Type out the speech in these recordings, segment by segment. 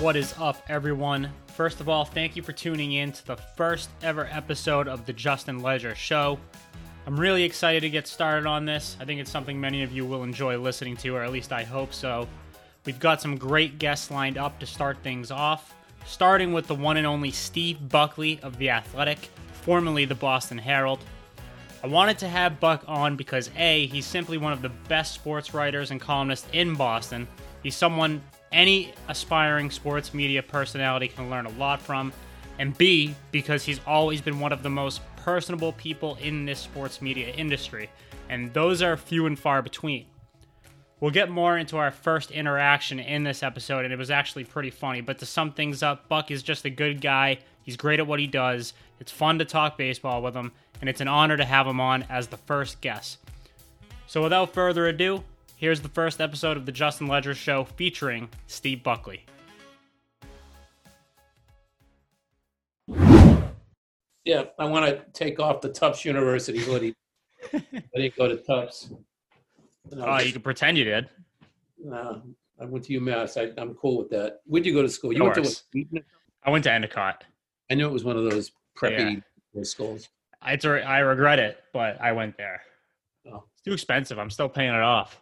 What is up, everyone? First of all, thank you for tuning in to the first ever episode of the Justin Leger Show. I'm really excited to get started on this. I think it's something many of you will enjoy listening to, or at least I hope so. We've got some great guests lined up to start things off, starting with the one and only Steve Buckley of The Athletic, formerly the Boston Herald. I wanted to have Buck on because A, he's simply one of the best sports writers and columnists in Boston. He's someone any aspiring sports media personality can learn a lot from. And B, because he's always been one of the most personable people in this sports media industry. And those are few and far between. We'll get more into our first interaction in this episode, and it was actually pretty funny. But to sum things up, Buck is just a good guy. He's great at what he does. It's fun to talk baseball with him, and it's an honor to have him on as the first guest. So without further ado, here's the first episode of the Justin Leger Show featuring Steve Buckley. Yeah, I want to take off the Tufts University hoodie. I didn't go to Tufts. No, Oh, you can pretend you did. no, I went to UMass. I, I'm cool with that. Where'd you go to school? You No went to what, Wheaton? I went to Endicott. I knew it was one of those preppy schools. I, a, I regret it, but I went there. Oh. It's too expensive. I'm still paying it off.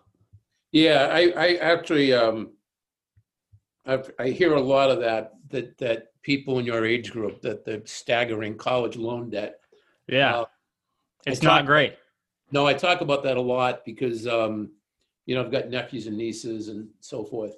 Yeah, I, I actually, um, I've, I hear a lot of that, that, that people in your age group, that the staggering college loan debt. Yeah, Uh, it's not talk- great. No, I talk about that a lot because, um, you know, I've got nephews and nieces and so forth.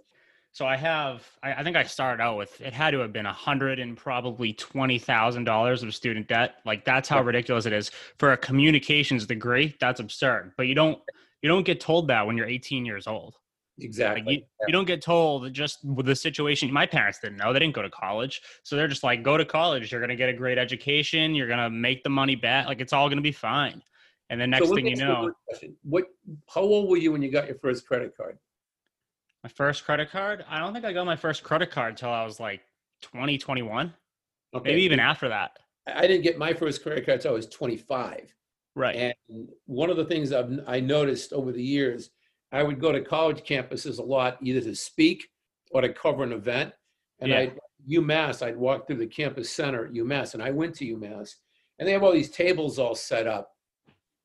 So I have, I, I think I started out with it had to have been a hundred and probably twenty thousand dollars of student debt. Like that's how Yeah. ridiculous it is for a communications degree. That's absurd. But you don't you don't get told that when you're 18 years old. Like Exactly. you, you don't get told just with the situation. My parents didn't know; they didn't go to college, so they're just like, "Go to college. You're gonna get a great education. You're gonna make the money back. Like it's all gonna be fine." And the next So thing you know. What, how old were you when you got your first credit card? my first credit card. I don't think I got my first credit card till I was like 20, 21, Okay. maybe even after that. I didn't get my first credit card until I was 25. Right. And one of the things I've I noticed over the years, I would go to college campuses a lot, either to speak or to cover an event. And Yeah. I UMass, I'd walk through the campus center at UMass, and I went to UMass, and they have all these tables all set up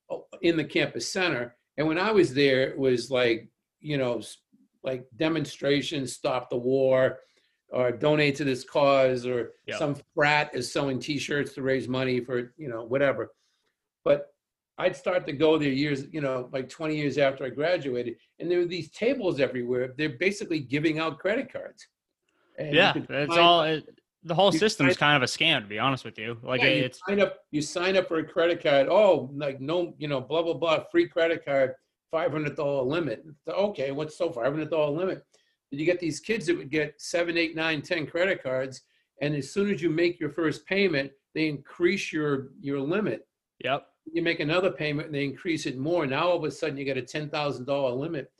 oh, in the campus center. And when I was there, it was like you know, like demonstrations, stop the war, or donate to this cause, or Yeah. some frat is selling T-shirts to raise money for you know whatever. But I'd start to go there years, you know, like 20 years after I graduated, and there were these tables everywhere. They're basically giving out credit cards. And yeah, it's all. It, the whole system is kind of a scam, to be honest with you. Like yeah, you it's sign up. You sign up for a credit card. Oh, like no, you know, blah blah blah, free credit card, five hundred dollar limit. So, Okay, what's so five hundred dollar limit? And you get these kids that would get seven, eight, nine, ten credit cards, and as soon as you make your first payment, they increase your your limit. yep. You make another payment and they increase it more. Now all of a sudden you get a ten thousand dollar limit.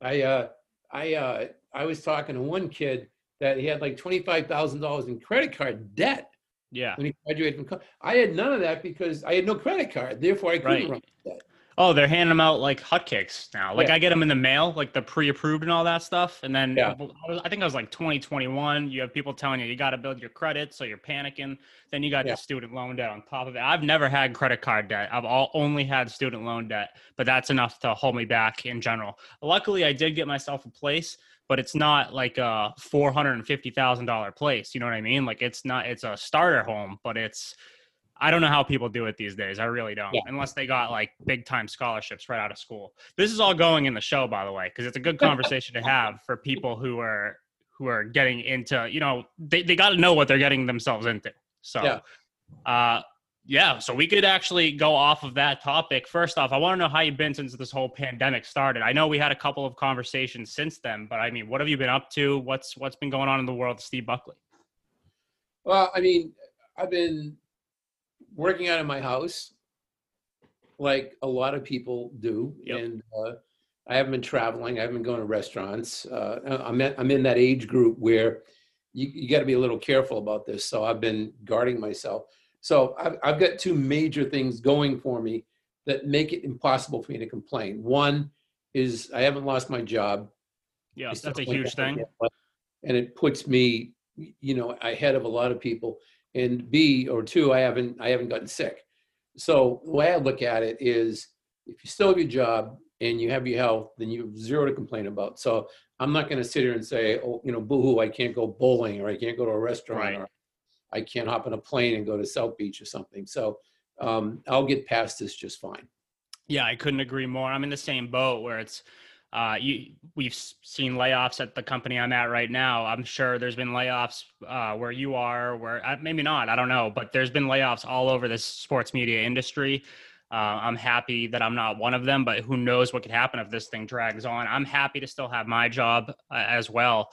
I uh I uh I was talking to one kid that he had like twenty five thousand dollars in credit card debt Yeah. when he graduated from college. I had none of that because I had no credit card, therefore I couldn't Right. run debt. Oh, they're handing them out like hotcakes now. Like Yeah. I get them in the mail, like the pre-approved and all that stuff. And then Yeah. I think I was like 2021. you have people telling you you got to build your credit, so you're panicking. Then you got Yeah. the student loan debt on top of it. I've never had credit card debt. I've all only had student loan debt, but that's enough to hold me back in general. Luckily, I did get myself a place, but it's not like a four hundred and fifty thousand dollar place. You know what I mean? Like it's not. It's a starter home, but it's I don't know how people do it these days. I really don't, Yeah. unless they got like big time scholarships right out of school. This is all going in the show, by the way, because it's a good conversation to have for people who are who are getting into. You know, they they got to know what they're getting themselves into. So, Yeah. uh, yeah. So we could actually go off of that topic. First off, I want to know how you've been since this whole pandemic started. I know we had a couple of conversations since then, but I mean, what have you been up to? What's what's been going on in the world, Steve Buckley? Well, I mean, I've been working out of my house like a lot of people do. Yep. And uh, I haven't been traveling. I haven't been going to restaurants. Uh, I'm, at, I'm in that age group where you, you got to be a little careful about this. So I've been guarding myself. So I've, I've got two major things going for me. that make it impossible for me to complain. One is I haven't lost my job. Yeah, that's a huge thing. it, And it puts me, you know, ahead of a lot of people. And B or two, I haven't I haven't gotten sick. So the way I look at it is if you still have your job and you have your health, then you have zero to complain about. So I'm not going to sit here and say, oh, you know, boo-hoo, I can't go bowling or I can't go to a restaurant Right. or I can't hop on a plane and go to South Beach or something. So um, I'll get past this just fine. Yeah, I couldn't agree more. I'm in the same boat where it's uh, you. We've seen layoffs at the company I'm at right now. I'm sure there's been layoffs uh, where you are, where uh, maybe not. I don't know, but there's been layoffs all over this sports media industry. Uh, I'm happy that I'm not one of them, but who knows what could happen if this thing drags on. I'm happy to still have my job uh, as well.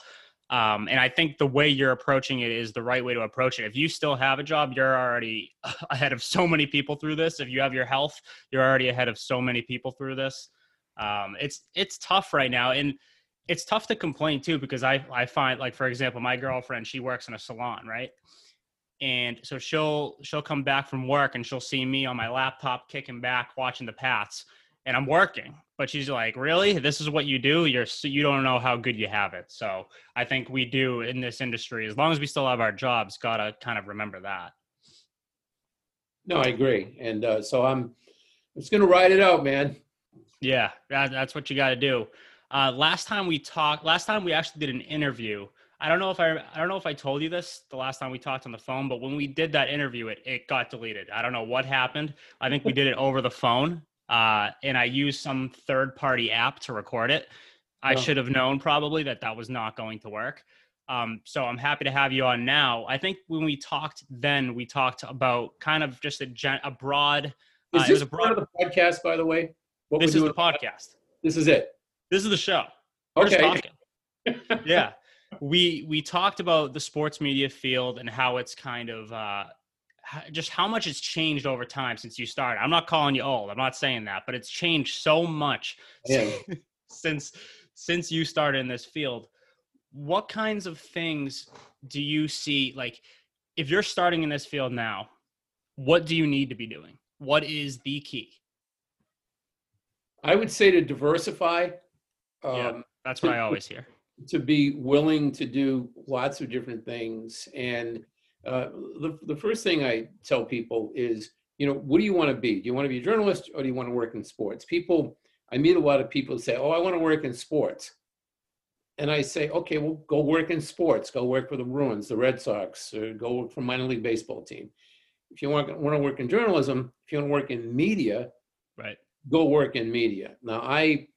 Um, and I think the way you're approaching it is the right way to approach it. If you still have a job, you're already ahead of so many people through this. If you have your health, you're already ahead of so many people through this. Um, it's it's tough right now, and it's tough to complain too because I I find like for example, my girlfriend she works in a salon, right? And so she'll she'll come back from work and she'll see me on my laptop kicking back watching the Pats, and I'm working. But she's like, "Really? This is what you do? You're you don't know how good you have it." So I think we do in this industry, as long as we still have our jobs, gotta kind of remember that. No, I agree. And uh, so I'm just to ride it out, man. Yeah, that, that's what you got to do. Uh, last time we talked, last time we actually did an interview. I don't know if I, I don't know if I told you this the last time we talked on the phone, but when we did that interview, it it got deleted. I don't know what happened. I think we did it over the phone, uh, and I used some third party app to record it. I Oh. should have known probably that that was not going to work. Um, so I'm happy to have you on now. I think when we talked then, we talked about kind of just a gen, a broad. Is uh, this was a part of the podcast, by the way? What This is the podcast. This is it. This is the show. We're Okay. talking. yeah. We we talked about the sports media field and how it's kind of uh just how much it's changed over time since you started. I'm not calling you old. I'm not saying that, but it's changed so much Yeah. since since you started in this field. What kinds of things do you see like if you're starting in this field now, what do you need to be doing? What is the key? I would say to diversify, um, Yeah. That's what I always hear. to be willing to do lots of different things. And uh, the, the first thing I tell people is, you know, what do you want to be? Do you want to be a journalist or do you want to work in sports? People, I meet a lot of people who say, oh, I want to work in sports. And I say, okay, well, go work in sports. Go work for the Bruins, the Red Sox, or go work for a minor league baseball team. If you want, want to work in journalism, if you want to work in media, Right. Go work in media. Now, I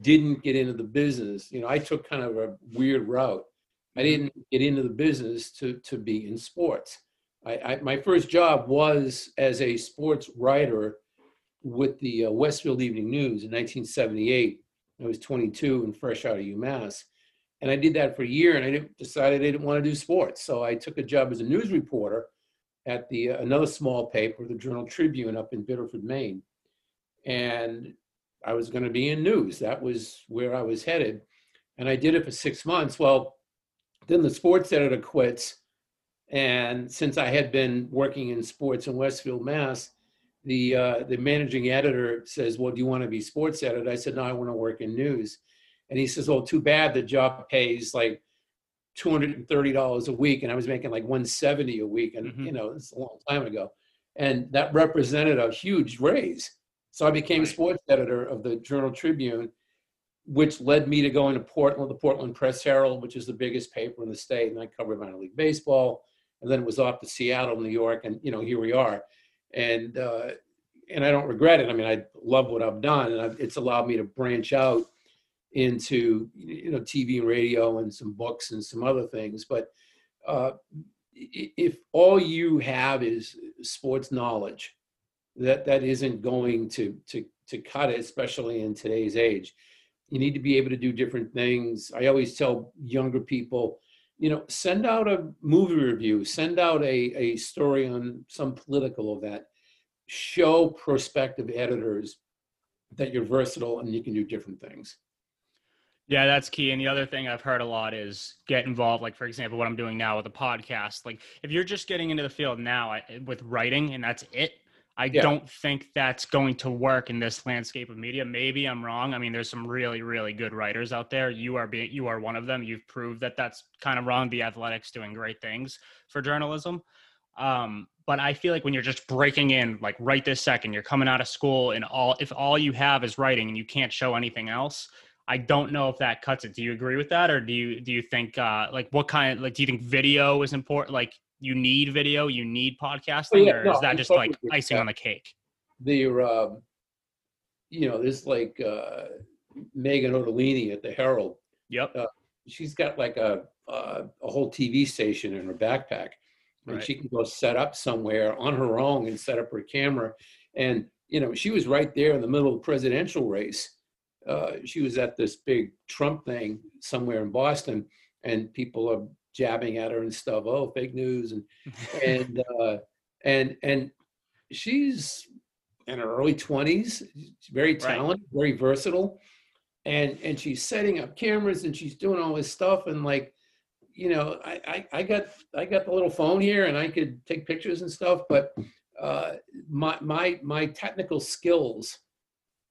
didn't get into the business. You know, I took kind of a weird route. I didn't get into the business to to be in sports. I, I my first job was as a sports writer with the uh, Westfield Evening News in 1978. I was 22 and fresh out of UMass, and I did that for a year. And I didn't, decided I didn't want to do sports, so I took a job as a news reporter at the uh, another small paper, the Journal Tribune, up in Biddeford, Maine, and I was going to be in news. That was where I was headed. And I did it for six months. Well, then the sports editor quits. And since I had been working in sports in Westfield, Mass, the, uh, the managing editor says, Well, do you want to be sports editor? I said, No, I want to work in news. And he says, Well, too bad the job pays like $230 a week. And I was making like 170 a week. And, Mhm. you know, it's a long time ago. And that represented a huge raise. So I became Right. sports editor of the Journal Tribune, which led me to going to Portland, the Portland Press Herald, which is the biggest paper in the state, and I covered minor league baseball. And then it was off to Seattle, New York, and you know here we are. And uh, and I don't regret it. I mean, I love what I've done, and I've, it's allowed me to branch out into you know TV and radio and some books and some other things. But uh, if all you have is sports knowledge, that that isn't going to to to cut it, especially in today's age. You need to be able to do different things. I always tell younger people, you know, send out a movie review, send out a, a story on some political event, show prospective editors that you're versatile and you can do different things. Yeah, that's key. And the other thing I've heard a lot is get involved. Like, for example, what I'm doing now with a podcast. Like, if you're just getting into the field now I- with writing and that's it, I Yeah. don't think that's going to work in this landscape of media. Maybe I'm wrong. I mean, there's some really, really good writers out there. You are being, you are one of them. You've proved that that's kind of wrong. The Athletic's doing great things for journalism. Um, but I feel like when you're just breaking in, like right this second, you're coming out of school, and all if all you have is writing and you can't show anything else, I don't know if that cuts it. Do you agree with that, or do you do you think uh, like what kind of like do you think video is important? Like you need video, you need podcasting, Oh, yeah, or no, is that just totally like icing that. on the cake? There, um, you know, there's like uh, Meghan Ottolini at the Herald. Yep. She's got like a uh, a whole TV station in her backpack, and Right. she can go set up somewhere on her own and set up her camera. And you know, she was right there in the middle of the presidential race. Uh, she was at this big Trump thing somewhere in Boston, and people are jabbing at her and stuff. Oh, fake news and and uh, and and she's in her early twenties. Very Right. talented, very versatile, and and she's setting up cameras and she's doing all this stuff. And like, you know, I I, I got I got the little phone here and I could take pictures and stuff, but uh, my my my technical skills,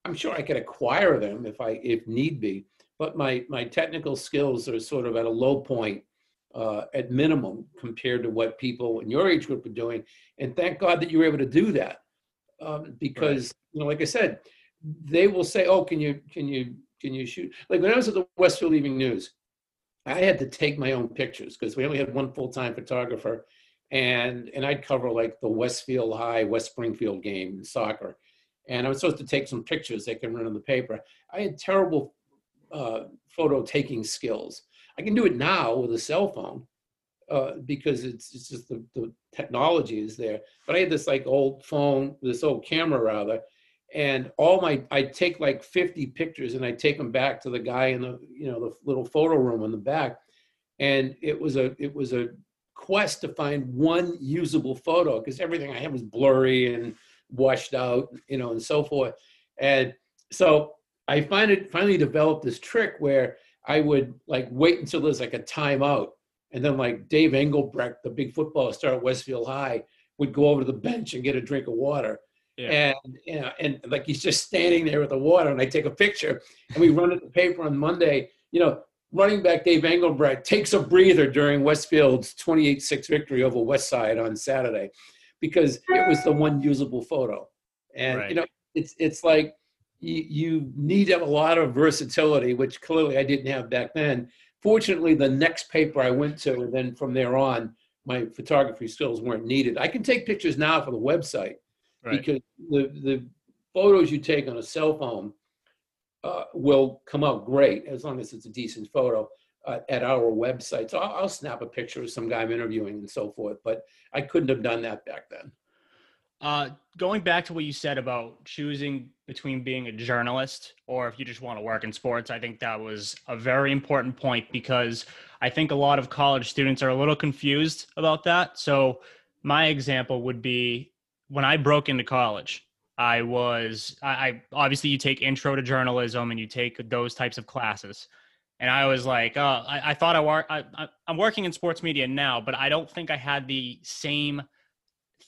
I'm sure I could acquire them if I if need be. But my my technical skills are sort of at a low point uh, at minimum compared to what people in your age group are doing. And thank God that you were able to do that, um, because you know, like I said, they will say, "Oh, can you can you can you shoot?" Like when I was at the Westfield Evening News, I had to take my own pictures because we only had one full time photographer, and and I'd cover like the Westfield High West Springfield game in soccer, and I was supposed to take some pictures that can run in the paper. I had terrible uh, photo taking skills. I can do it now with a cell phone uh, because it's, it's just the, the technology is there. But I had this like old phone, this old camera rather, and all my I take like 50 pictures and I take them back to the guy in the you know the little photo room in the back, and it was a it was a quest to find one usable photo because everything I had was blurry and washed out, you know, and so forth. And so I find it finally developed this trick where I would like wait until there's like a timeout. And then like Dave Engelbrecht, the big football star at Westfield High, would go over to the bench and get a drink of water. Yeah. And you know, and like he's just standing there with the water, and I take a picture, and we run it in the paper on Monday. You know, running back Dave Engelbrecht takes a breather during Westfield's 28-6 victory over West Side on Saturday, because it was the one usable photo. And Right. you know, it's it's like you, you need have a lot of versatility, which clearly I didn't have back then. Fortunately, the next paper I went to, and then from there on, my photography skills weren't needed. I can take pictures now for the website Right. because the the photos you take on a cell phone uh, will come out great as long as it's a decent photo uh, at our website. So I'll, I'll snap a picture of some guy I'm interviewing and so forth, but I couldn't have done that back then. Uh, going back to what you said about choosing between being a journalist or if you just want to work in sports, I think that was a very important point because I think a lot of college students are a little confused about that. So, my example would be when I broke into college. I was, I, I obviously you take intro to journalism and you take those types of classes. And I was like, oh, I, I thought I work, I, I, I'm working in sports media now, but I don't think I had the same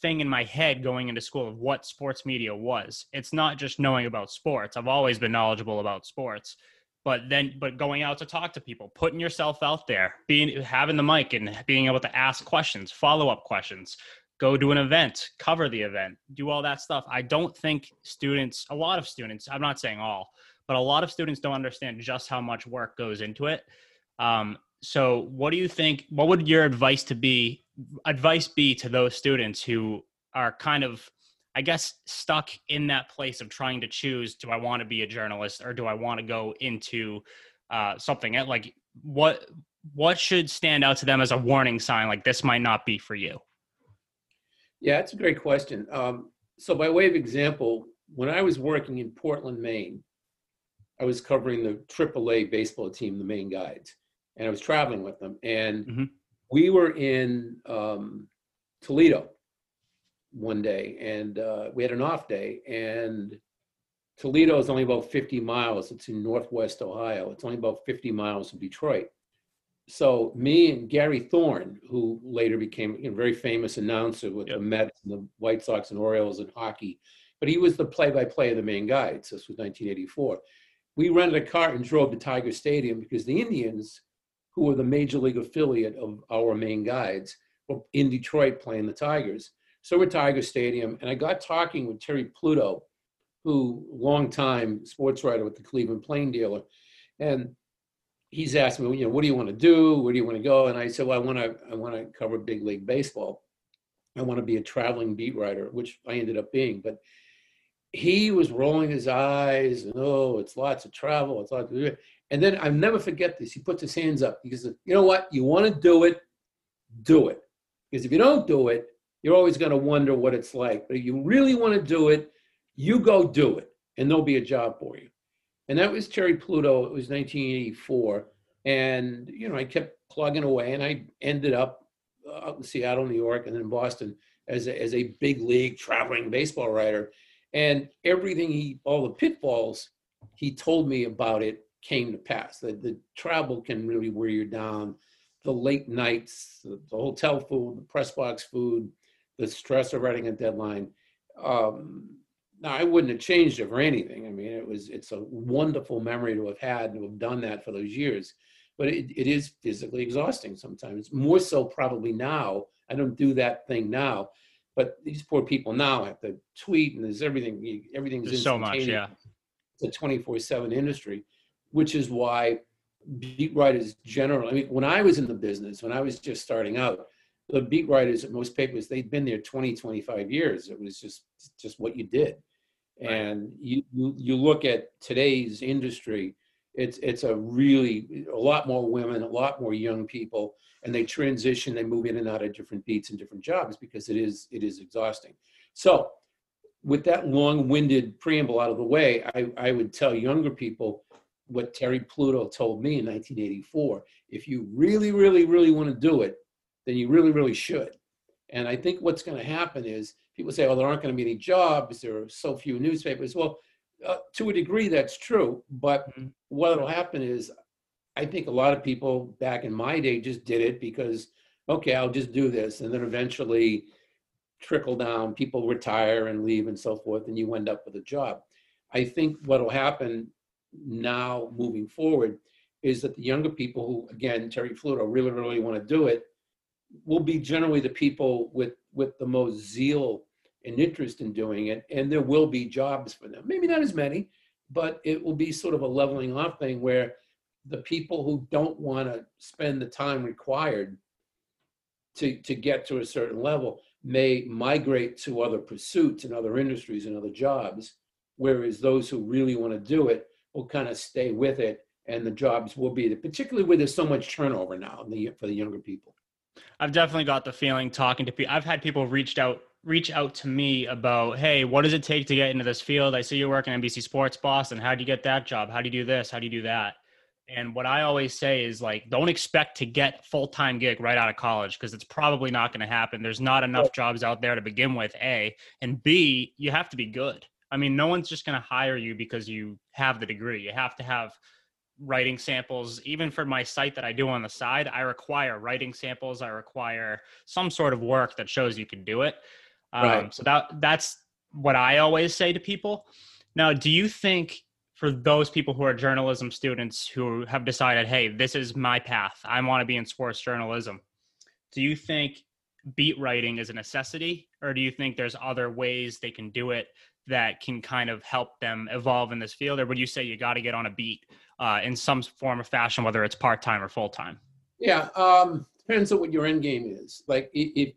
thing in my head going into school of what sports media was. It's not just knowing about sports. I've always been knowledgeable about sports, but then but going out to talk to people, putting yourself out there, being having the mic and being able to ask questions, follow-up questions, go to an event, cover the event, do all that stuff. I don't think students, a lot of students, I'm not saying all, but a lot of students don't understand just how much work goes into it. Um, so what do you think what would your advice to be advice be to those students who are kind of i guess stuck in that place of trying to choose do i want to be a journalist or do i want to go into uh, something like what what should stand out to them as a warning sign like this might not be for you Yeah, that's a great question. Um, so, by way of example, when I was working in Portland, Maine, I was covering the AAA baseball team, the Maine Guides, and I was traveling with them. And Mhm. We were in um, Toledo one day, and uh, we had an off day. And Toledo is only about 50 miles. It's in northwest Ohio. It's only about 50 miles from Detroit. so me and Gary Thorne, who later became a very famous announcer with Yep. the Mets and the White Sox and Orioles and hockey, but he was the play-by-play of the Maine Guides. This was 1984. We rented a car and drove to Tiger Stadium because the Indians, who were the major league affiliate of our Maine Guides, in Detroit playing the Tigers. So we're at Tiger Stadium, and I got talking with Terry Pluto, who longtime sports writer with the Cleveland Plain Dealer, and he's asked me, you know, what do you want to do? Where do you want to go? And I said, well, I want to, I want to cover big league baseball. I want to be a traveling beat writer, which I ended up being. But he was rolling his eyes, and oh, it's lots of travel, it's lots of. And then I'll never forget this. He puts his hands up because you know what? You want to do it, do it. Because if you don't do it, you're always going to wonder what it's like. But if you really want to do it, you go do it, and there'll be a job for you. And that was Terry Pluto. It was 1984. And, you know, I kept plugging away and I ended up uh, out in Seattle, New York, and then Boston as a, as a big league traveling baseball writer. And everything he, all the pitfalls he told me about it came to pass. The, the travel can really wear you down. The late nights, the, the hotel food, the press box food, the stress of writing a deadline. Um, no, I wouldn't have changed it for anything. I mean, it was it's a wonderful memory to have had and to have done that for those years. But it, it is physically exhausting sometimes. More so probably now. I don't do that thing now. But these poor people now have to tweet and there's everything everything's There's so much, yeah. It's a 24/7 industry, which is why beat writers generally. I mean, when I was in the business, when I was just starting out, the beat writers at most papers they'd been there 20, 25 years. It was just just what you did. Right. And you you look at today's industry, it's it's a really a lot more women, a lot more young people, and they transition, they move in and out of different beats and different jobs because it is it is exhausting. So with that long-winded preamble out of the way, I, I would tell younger people what Terry Pluto told me in 1984. If you really, really, really want to do it, then you really, really should. And I think what's going to happen is people say, oh, there aren't going to be any jobs. There are so few newspapers. Well, uh, to a degree, that's true. But Mhm. what will happen is I think a lot of people back in my day just did it because, okay, I'll just do this. And then eventually trickle down, people retire and leave and so forth, and you end up with a job. I think what will happen now moving forward is that the younger people who, again, Terry Pluto, really, really want to do it, will be generally the people with with the most zeal and interest in doing it, and there will be jobs for them. Maybe not as many, but it will be sort of a leveling off thing where the people who don't want to spend the time required to to get to a certain level may migrate to other pursuits and other industries and other jobs, whereas those who really want to do it will kind of stay with it, and the jobs will be there, particularly where there's so much turnover now in the, for the younger people. I've definitely got the feeling talking to people. I've had people reached out reach out to me about, hey, what does it take to get into this field? I see you work in NBC Sports Boston. How do you get that job? How do you do this? How do you do that? And what I always say is like, don't expect to get full time gig right out of college because it's probably not going to happen. There's not enough jobs out there to begin with. A and B, you have to be good. I mean, no one's just going to hire you because you have the degree. You have to have writing samples. Even for my site that i do on the side i require writing samples. I require some sort of work that shows you can do it. Um, Right. so that that's what i always say to people. Now do you think for those people who are journalism students who have decided hey this is my path. I want to be in sports journalism do you think beat writing is a necessity or do you think there's other ways they can do it that can kind of help them evolve in this field or would you say you got to get on a beat uh, in some form or fashion whether it's part-time or full-time Yeah, um, depends on what your end game is. Like if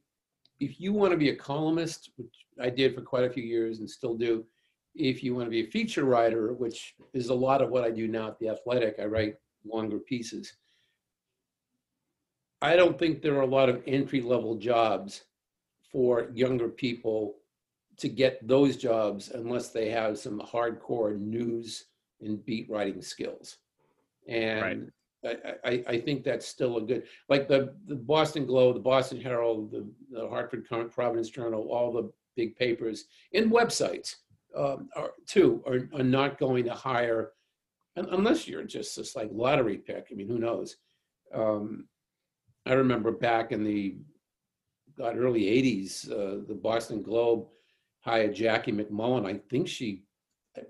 if you want to be a columnist, which I did for quite a few years and still do, if you want to be a feature writer, which is a lot of what I do now at the Athletic, I write longer pieces. I don't think there are a lot of entry level jobs for younger people to get those jobs unless they have some hardcore news and beat writing skills. And I, I, I think that's still a good, like the, the Boston Globe, the Boston Herald, the, the Hartford Providence Journal, all the big papers and websites um, are, too are, are not going to hire, unless you're just this like lottery pick. I mean, who knows? Um, I remember back in the God, early 80s, uh, the Boston Globe hired Jackie MacMullan. I think she, I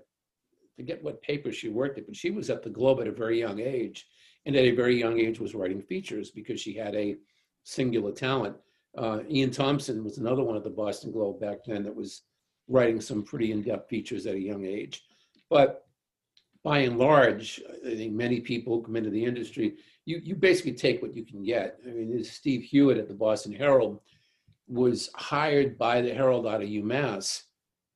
forget what paper she worked at, but she was at the Globe at a very young age. And at a very young age was writing features because she had a singular talent. Uh, Ian Thomsen was another one at the Boston Globe back then that was writing some pretty in-depth features at a young age. But by and large, I think many people come into the industry, you, you basically take what you can get. I mean, there's Steve Hewitt at the Boston Herald was hired by the Herald out of UMass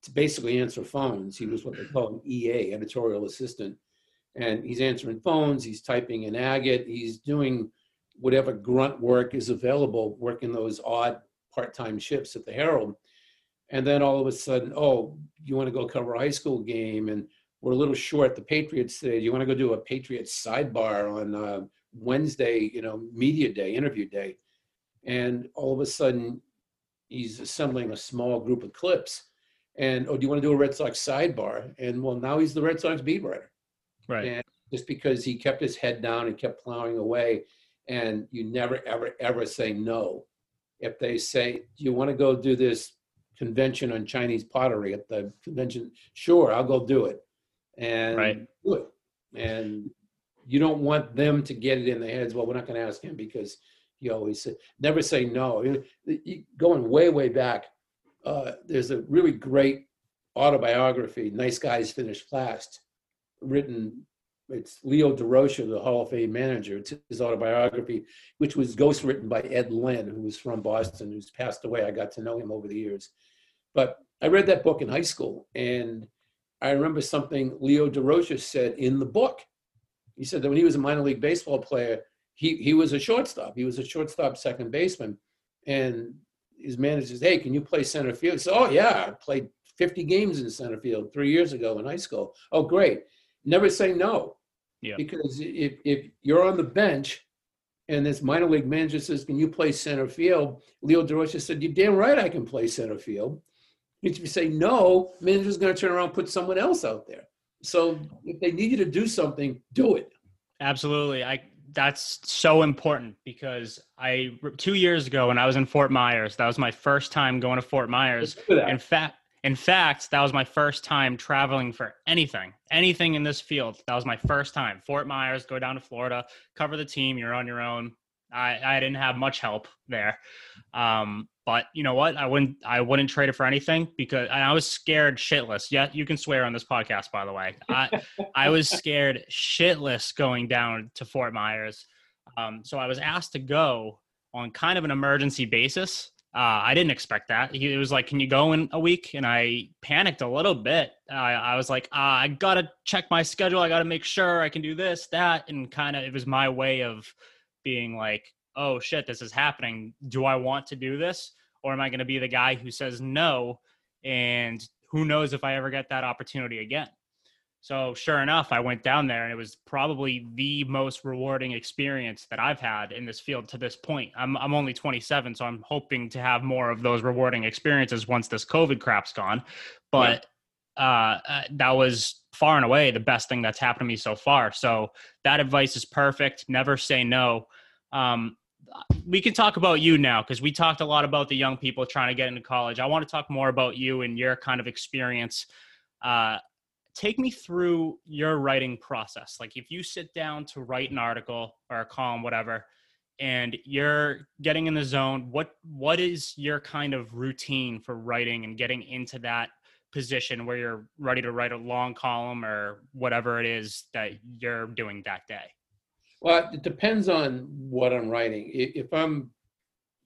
to basically answer phones. He was what they call an EA, editorial assistant. And he's answering phones, he's typing in agate, he's doing whatever grunt work is available, working those odd part-time shifts at the Herald. And then all of a sudden, oh, you want to go cover a high school game and we're a little short. The Patriots say, you want to go do a Patriots sidebar on uh, Wednesday, you know, media day, interview day. And all of a sudden he's assembling a small group of clips. And oh, do you want to do a Red Sox sidebar? And well, now he's the Red Sox beat writer. Right. And just because he kept his head down and kept plowing away, and you never, ever, ever say no. If they say, "Do you want to go do this convention on Chinese pottery at the convention?" Sure, I'll go do it. And Right. do it. And you don't want them to get it in their heads. Well, we're not going to ask him because he always said, never say no. You- you- Going way, way back, uh, there's a really great autobiography, Nice Guys Finish Last, written, it's Leo Durocher, the Hall of Fame manager. It's his autobiography, which was ghostwritten by Ed Linn, who was from Boston, who's passed away. I got to know him over the years. But I read that book in high school, and I remember something Leo Durocher said in the book. He said that when he was a minor league baseball player, he, he was a shortstop. He was a shortstop second baseman. And his manager says, Hey, can you play center field? He said, Oh, yeah, I played 50 games in center field three years ago in high school. Oh, great. Never say no. Yeah. Because if, if you're on the bench and this minor league manager says, Can you play center field? Leo Durocher said, You're damn right I can play center field. If you say no, manager's going to turn around and put someone else out there. So if they need you to do something, do it. Absolutely. I that's so important because I 2 years ago when I was in Fort Myers, that was my first time going to Fort Myers. Let's do that. In fact, in fact, that was my first time traveling for anything, anything in this field. That was my first time. Fort Myers, go down to Florida, cover the team. You're on your own. I, I didn't have much help there, um, but you know what? I wouldn't I wouldn't trade it for anything because and I was scared shitless. Yeah, you can swear on this podcast, by the way. I I was scared shitless going down to Fort Myers. Um, so I was asked to go on kind of an emergency basis. Uh, I didn't expect that. He it was like, "Can you go in a week?" And I panicked a little bit. I, I was like, uh, "I gotta check my schedule. I gotta make sure I can do this, that," and kind of it was my way of being like, "Oh shit, this is happening. Do I want to do this, or am I going to be the guy who says no?" And who knows if I ever get that opportunity again. So sure enough, I went down there and it was probably the most rewarding experience that I've had in this field to this point. I'm I'm only 27, so I'm hoping to have more of those rewarding experiences once this COVID crap's gone. But uh, uh, that was far and away the best thing that's happened to me so far. So that advice is perfect. Never say no. Um, we can talk about you now because we talked a lot about the young people trying to get into college. I want to talk more about you and your kind of experience. Uh, take me through your writing process. Like if you sit down to write an article or a column, whatever, and you're getting in the zone, what what is your kind of routine for writing and getting into that position where you're ready to write a long column or whatever it is that you're doing that day? Well, it depends on what I'm writing. If I'm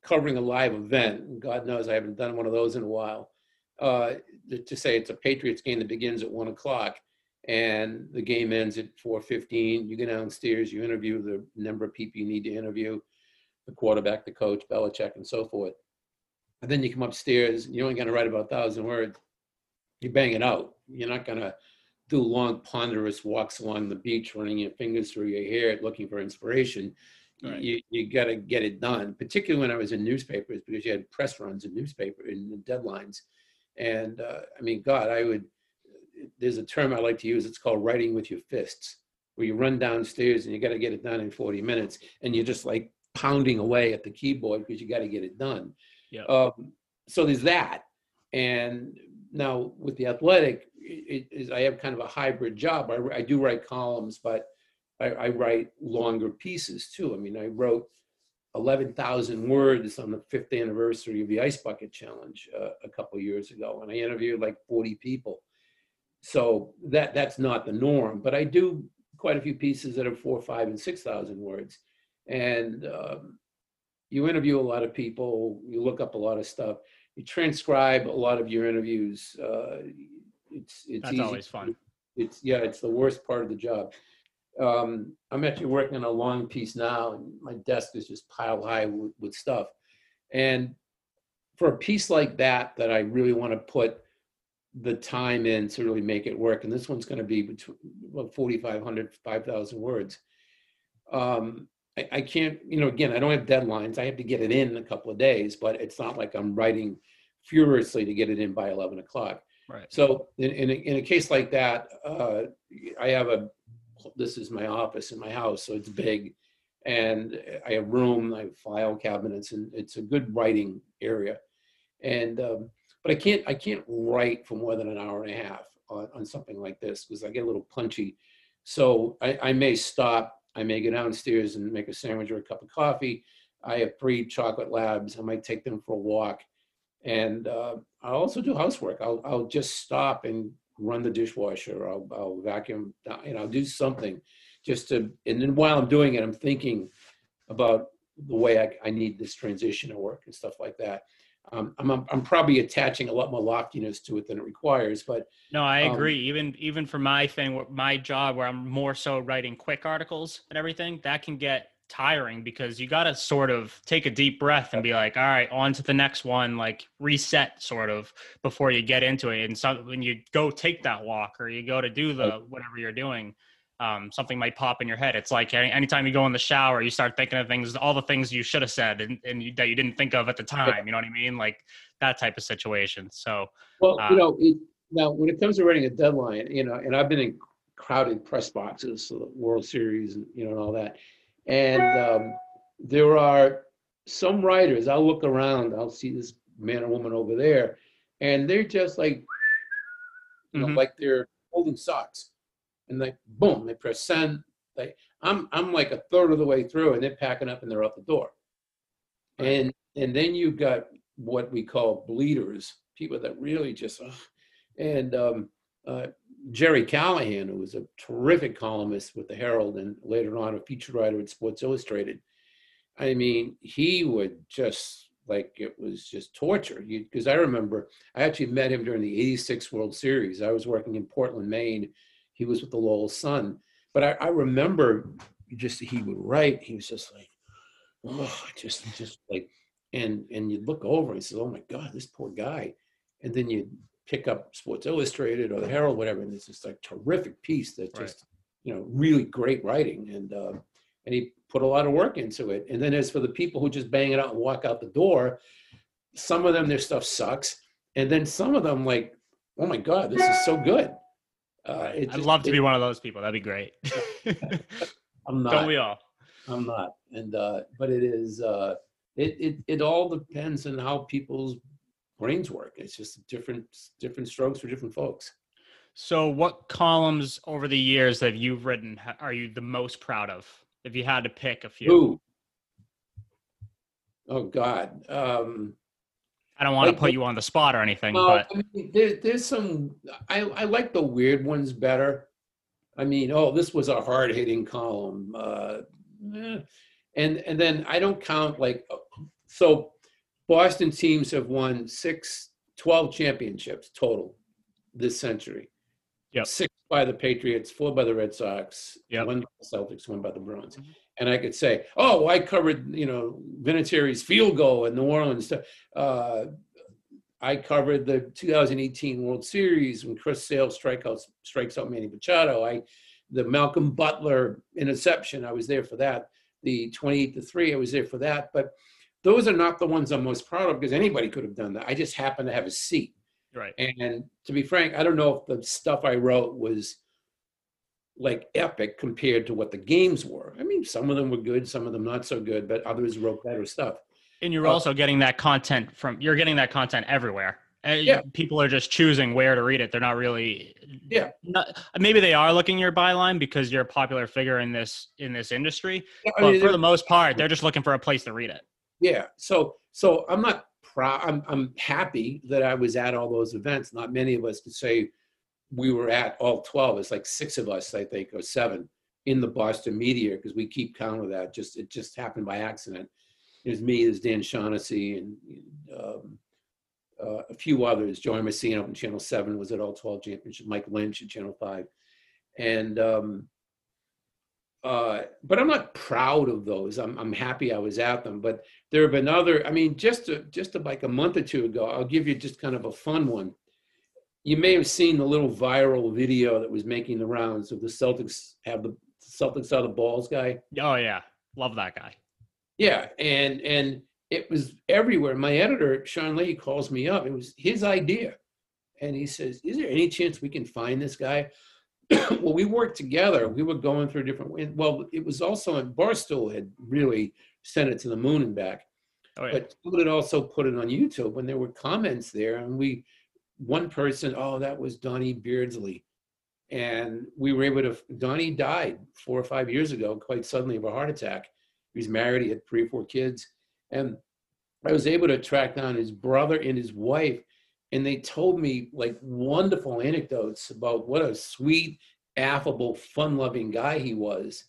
covering a live event, God knows I haven't done one of those in a while, uh, to say it's a Patriots game that begins at one o'clock and the game ends at four fifteen, you go downstairs, you interview the number of people you need to interview, the quarterback, the coach, Belichick, and so forth. And then you come upstairs, you're only gonna write about a thousand words. You bang it out. You're not gonna do long, ponderous walks along the beach, running your fingers through your hair, looking for inspiration. Right. You, you got to get it done, particularly when I was in newspapers because you had press runs in newspaper in deadlines. And uh, I mean, God, I would, there's a term I like to use. It's called writing with your fists, where you run downstairs and you got to get it done in 40 minutes and you're just like pounding away at the keyboard because you got to get it done. Yeah. Um, so there's that. And now with the athletic, it is I have kind of a hybrid job. I, I do write columns, but I, I write longer pieces too. I mean, I wrote 11,000 words on the fifth anniversary of the Ice Bucket Challenge uh, a couple years ago, and I interviewed like 40 people. So that that's not the norm, but I do quite a few pieces that are four, five, and 6,000 words. And um, you interview a lot of people, you look up a lot of stuff, you transcribe a lot of your interviews. Uh, it's it's That's easy always fun. It's yeah, it's the worst part of the job. Um, I'm actually working on a long piece now, and my desk is just piled high with, with stuff. And for a piece like that, that I really want to put the time in to really make it work, and this one's going to be between about 4,500, 5,000 words. Um, I, I can't, you know, again, I don't have deadlines. I have to get it in a couple of days, but it's not like I'm writing furiously to get it in by 11 o'clock. Right. So in, in, a, in a case like that, uh, I have a, this is my office in my house, so it's big. And I have room, I have file cabinets, and it's a good writing area. And, um, but I can't, I can't write for more than an hour and a half on, on something like this because I get a little punchy. So I, I may stop, I may go downstairs and make a sandwich or a cup of coffee. I have three chocolate labs. I might take them for a walk. And uh, I'll also do housework. I'll, I'll just stop and run the dishwasher. I'll, I'll vacuum, know, I'll do something just to, and then while I'm doing it, I'm thinking about the way I, I need this transition to work and stuff like that. Um, I'm, I'm, I'm probably attaching a lot more loftiness to it than it requires, but No, I Um, agree. even even for my thing, my job where I'm more so writing quick articles and everything, that can get tiring because you got to sort of take a deep breath and be like, all right, on to the next one, like reset sort of before you get into it. And so when you go take that walk or you go to do the whatever you're doing, um, something might pop in your head. It's like any, anytime you go in the shower, you start thinking of things, all the things you should have said and, and you, that you didn't think of at the time. You know what I mean? Like that type of situation. So Well, Uh, you know, it, now when it comes to writing a deadline, you know, and I've been in crowded press boxes, so the World Series, and you know, and all that, and um, there are some writers. I'll look around, I'll see this man or woman over there, and they're just like, you know, Mhm. like they're holding socks, and like boom, they press send. Like I'm, I'm like a third of the way through, and they're packing up and they're out the door. And and then you've got what we call bleeders, people that really just, ugh. and um, uh, Gerry Callahan, who was a terrific columnist with the Herald and later on a feature writer at Sports Illustrated. I mean, he would just like it was just torture. Because I remember I actually met him during the '86 World Series. I was working in Portland, Maine. He was with the Lowell Sun, but I, I remember just he would write. He was just like, oh, just just like and and you look over and says, "Oh my God, this poor guy," and then you pick up Sports Illustrated or the Herald, whatever, and it's just like terrific piece that Right. just you know really great writing, and uh, and he put a lot of work into it. And then as for the people who just bang it out and walk out the door, some of them their stuff sucks, and then some of them like, "Oh my God, this is so good." Uh, I'd just- love to it- be one of those people. That'd be great. I'm not. Don't we all? I'm not. And uh, but it is. Uh, it it it all depends on how people's brains work. It's just different different strokes for different folks. So, what columns over the years that you've written are you the most proud of? If you had to pick a few, Ooh. Oh God. Um, I don't want to put the- you on the spot or anything, well, but I mean, there, there's some. I I like the weird ones better. I mean, oh, this was a hard hitting column. Uh, eh. and and then I don't count like so. Boston teams have won six, 12 championships total this century. Yep. Six by the Patriots, four by the Red Sox, Yep. one by the Celtics, one by the Bruins. And I could say, oh, I covered, you know, Vinatieri's field goal in New Orleans. Uh, I covered the 2018 World Series when Chris Sale strikeouts strikes out Manny Machado. I the Malcolm Butler interception. I was there for that. The 28 to three. I was there for that. But those are not the ones I'm most proud of because anybody could have done that. I just happened to have a seat. right. And to be frank, I don't know if the stuff I wrote was like epic compared to what the games were. I mean, some of them were good, some of them not so good, but others wrote better stuff. And you're Uh, also getting that content from you're getting that content everywhere. Uh, Yeah. People are just choosing where to read it. They're not really Yeah. Not, maybe they are looking your byline because you're a popular figure in this in this industry. Yeah, I But mean, for the most part, they're just looking for a place to read it. Yeah. So so I'm not proud. I'm I'm happy that I was at all those events. Not many of us could say we were at all 12. It's like six of us, I think, or seven in the Boston media because we keep count of that. Just it just happened by accident. There's me, there's Dan Shaughnessy, and um, uh, a few others. Joey Messina from Channel Seven was at all 12 championship. Mike Lynch at Channel Five, and um, uh, but I'm not proud of those. I'm, I'm happy I was at them. But there have been other. I mean, just to, just to like a month or two ago, I'll give you just kind of a fun one. You may have seen the little viral video that was making the rounds of the Celtics have the Celtics are the balls guy. Oh yeah, love that guy. Yeah, and and it was everywhere. My editor, Sean Lee, calls me up. It was his idea, and he says, "Is there any chance we can find this guy?" well, we worked together. We were going through different. Well, it was also in Barstool had really sent it to the moon and back, Oh yeah. but people had also put it on YouTube, and there were comments there, and we, one person, oh, that was Donnie Beardsley, and we were able to. Donnie died four or five years ago, quite suddenly of a heart attack. He was married, he had three or four kids, and I was able to track down his brother and his wife, and they told me like wonderful anecdotes about what a sweet, affable, fun-loving guy he was,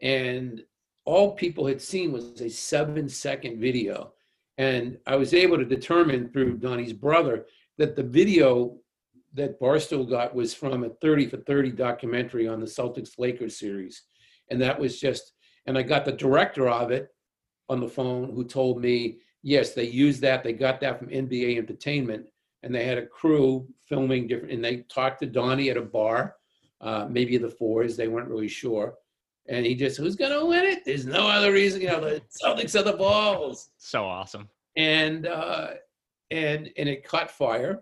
and all people had seen was a seven-second video, and I was able to determine through Donnie's brother that the video that Barstool got was from a 30 for 30 documentary on the Celtics Lakers series. And that was just, and I got the director of it on the phone who told me, yes, they used that. They got that from NBA Entertainment. And they had a crew filming different, and they talked to Donnie at a bar, uh, maybe the fours, they weren't really sure. And he just, who's going to win it? There's no other reason, you know, the Celtics are the balls So awesome. and uh, and and it caught fire,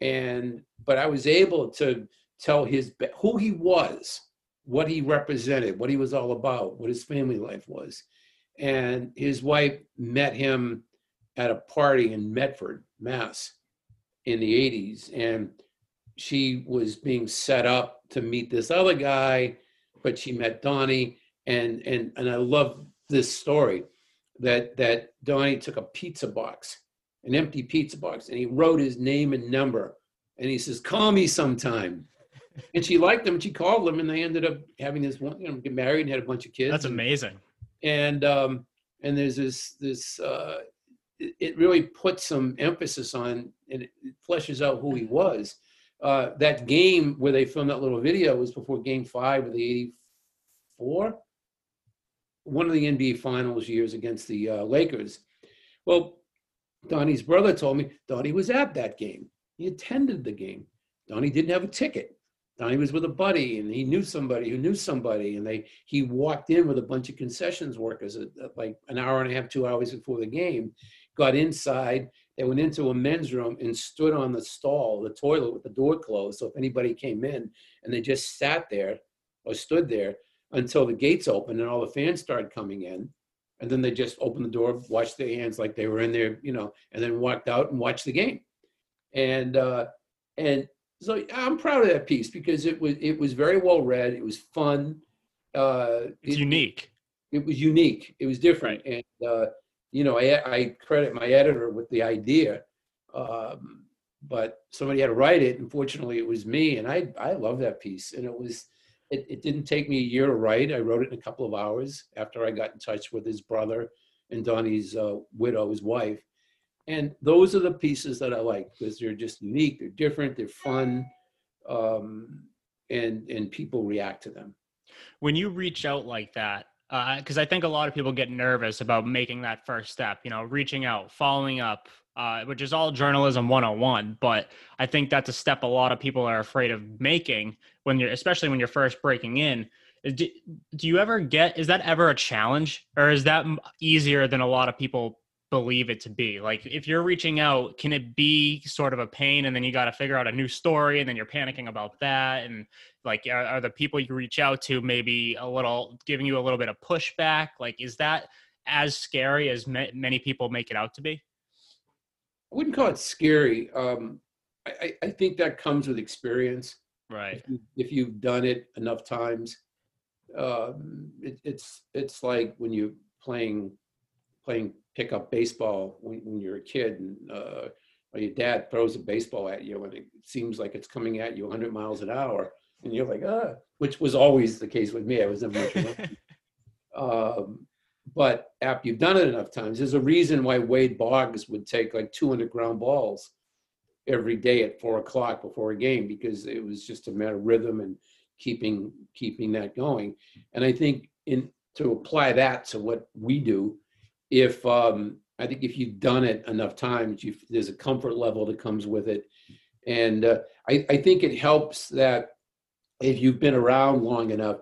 and but I was able to tell his who he was, what he represented, what he was all about, what his family life was, and his wife met him at a party in Medford, Mass, in the '80s, and she was being set up to meet this other guy, but she met Donnie, and and and I love this story that that Donnie took a pizza box, an empty pizza box, and he wrote his name and number, and he says, "Call me sometime." and she liked him. and She called him, and they ended up having this one, you know, get married and had a bunch of kids. That's amazing. and um, and there's this this uh, it, it really puts some emphasis on and it fleshes out who he was. Uh, that game where they filmed that little video was before Game Five of the '84, one of the NBA Finals years against the uh, Lakers. Well, Donnie's brother told me Donnie was at that game. He attended the game. Donnie didn't have a ticket. Donnie was with a buddy, and he knew somebody who knew somebody, and they he walked in with a bunch of concessions workers at, at like an hour and a half, two hours before the game. Got inside. They went into a men's room and stood on the stall, the toilet with the door closed. So if anybody came in, and they just sat there or stood there until the gates opened and all the fans started coming in. And then they just opened the door, washed their hands like they were in there, you know, and then walked out and watched the game. And uh, and so I'm proud of that piece because it was it was very well read. It was fun. Uh, It's it- unique. It was unique. It was different, and uh, you know, I, I credit my editor with the idea. Um, but somebody had to write it. Unfortunately, it was me, and I I love that piece. And it was it, it didn't take me a year to write. I wrote it in a couple of hours after I got in touch with his brother and Donnie's uh, widow, his wife. And those are the pieces that I like because they're just unique, they're different, they're fun, um, and and people react to them. when you reach out like that because i think a lot of people get nervous about making that first step you know reaching out following up uh, which is all journalism 101 but i think that's a step a lot of people are afraid of making when you're especially when you're first breaking in do, do you ever get is that ever a challenge or is that easier than a lot of people believe it to be? Like, if you're reaching out, can it be sort of a pain and then you got to figure out a new story and then you're panicking about that? And like, are, are the people you reach out to maybe a little giving you a little bit of pushback? Like, is that as scary as ma- many people make it out to be? I wouldn't call it scary. Um, I, I think that comes with experience. Right. If, you, if you've done it enough times, um, it, it's it's like when you're playing playing pickup baseball when, when you're a kid and uh, or your dad throws a baseball at you and it seems like it's coming at you 100 miles an hour and you're like ah which was always the case with me i was never much um, but after you've done it enough times there's a reason why wade boggs would take like 200 ground balls every day at four o'clock before a game because it was just a matter of rhythm and keeping keeping that going. And i think in to apply that to what we do if um, I think if you've done it enough times, there's a comfort level that comes with it, and uh, I, I think it helps that if you've been around long enough,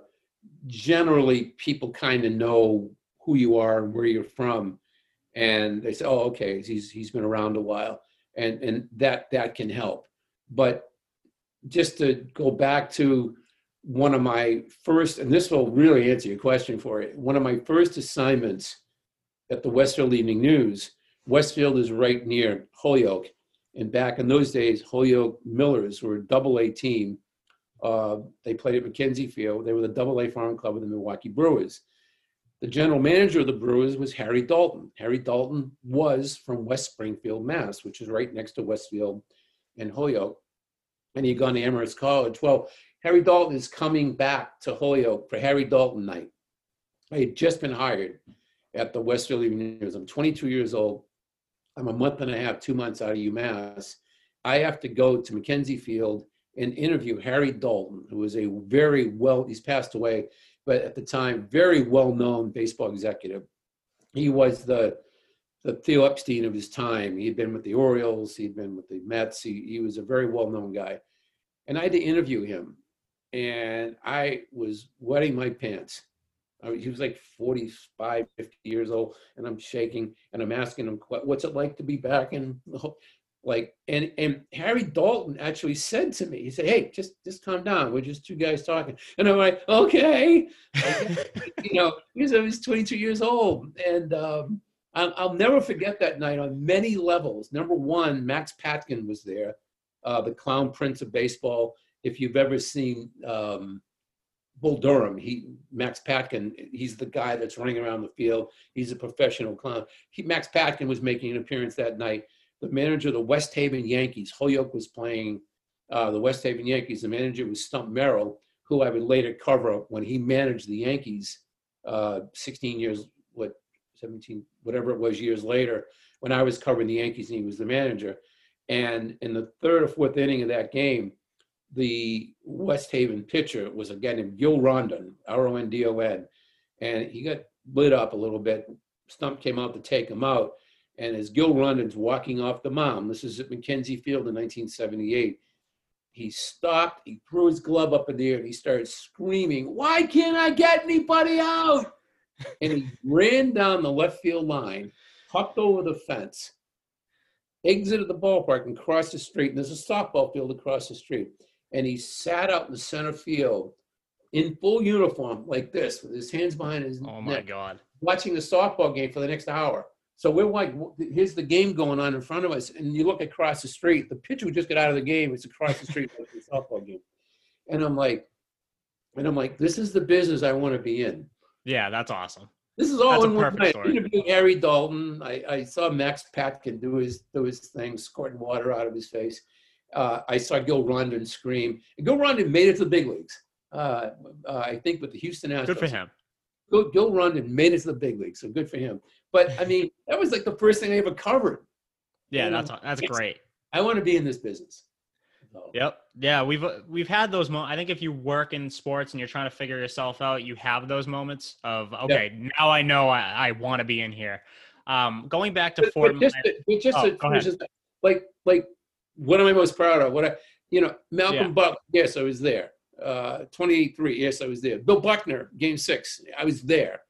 generally people kind of know who you are and where you're from, and they say, "Oh, okay, he's he's been around a while," and and that that can help. But just to go back to one of my first, and this will really answer your question for it. One of my first assignments at the Westfield Evening News. Westfield is right near Holyoke. And back in those days, Holyoke Millers were a double A team. Uh, they played at McKenzie Field. They were the double A farm club of the Milwaukee Brewers. The general manager of the Brewers was Harry Dalton. Harry Dalton was from West Springfield, Mass., which is right next to Westfield and Holyoke. And he'd gone to Amherst College. Well, Harry Dalton is coming back to Holyoke for Harry Dalton night. I had just been hired at the Westfield Evening News. I'm 22 years old. I'm a month and a half, two months out of UMass. I have to go to McKenzie Field and interview Harry Dalton, who is a very well, he's passed away, but at the time, very well known baseball executive. He was the the Theo Epstein of his time. He had been with the Orioles, he'd been with the Mets. He, he was a very well known guy. And I had to interview him. And I was wetting my pants I he was like 45, 50 years old, and I'm shaking and I'm asking him, what's it like to be back in like, and, and Harry Dalton actually said to me, he said, Hey, just, just calm down. We're just two guys talking. And I'm like, okay. you know, because I was 22 years old. And um, I'll, never forget that night on many levels. Number one, Max Patkin was there, uh, the clown prince of baseball. If you've ever seen, um, Bull Durham, he Max Patkin, he's the guy that's running around the field. He's a professional clown. He, Max Patkin was making an appearance that night. The manager of the West Haven Yankees, Holyoke was playing uh, the West Haven Yankees. The manager was Stump Merrill, who I would later cover when he managed the Yankees uh, 16 years, what 17, whatever it was years later, when I was covering the Yankees and he was the manager. And in the third or fourth inning of that game, the West Haven pitcher was a guy named Gil Rondon, R O N D O N, and he got lit up a little bit. Stump came out to take him out, and as Gil Rondon's walking off the mound, this is at McKenzie Field in 1978, he stopped, he threw his glove up in the air, and he started screaming, Why can't I get anybody out? And he ran down the left field line, hopped over the fence, exited the ballpark, and crossed the street. And there's a softball field across the street and he sat out in the center field in full uniform like this with his hands behind his oh my neck, god watching the softball game for the next hour so we're like here's the game going on in front of us and you look across the street the pitcher would just get out of the game it's across the street the softball game and i'm like and i'm like this is the business i want to be in yeah that's awesome this is all that's in one night. Interviewing Harry Dalton, I, I saw Max Patkin do his do his thing, squirting water out of his face uh, I saw Gil Rondon scream. And Gil Rondon made it to the big leagues. Uh, uh, I think with the Houston Astros. Good for him. Gil, Gil Rondon made it to the big league, so good for him. But I mean, that was like the first thing I ever covered. Yeah, and that's that's great. I want to be in this business. So. Yep. Yeah, we've we've had those moments. I think if you work in sports and you're trying to figure yourself out, you have those moments of okay, yep. now I know I, I want to be in here. Um, going back to Fort, just, just oh, just, like like what am I most proud of? What I, you know, Malcolm yeah. Buck, yes, I was there. Uh, 23, yes, I was there. Bill Buckner, game six, I was there.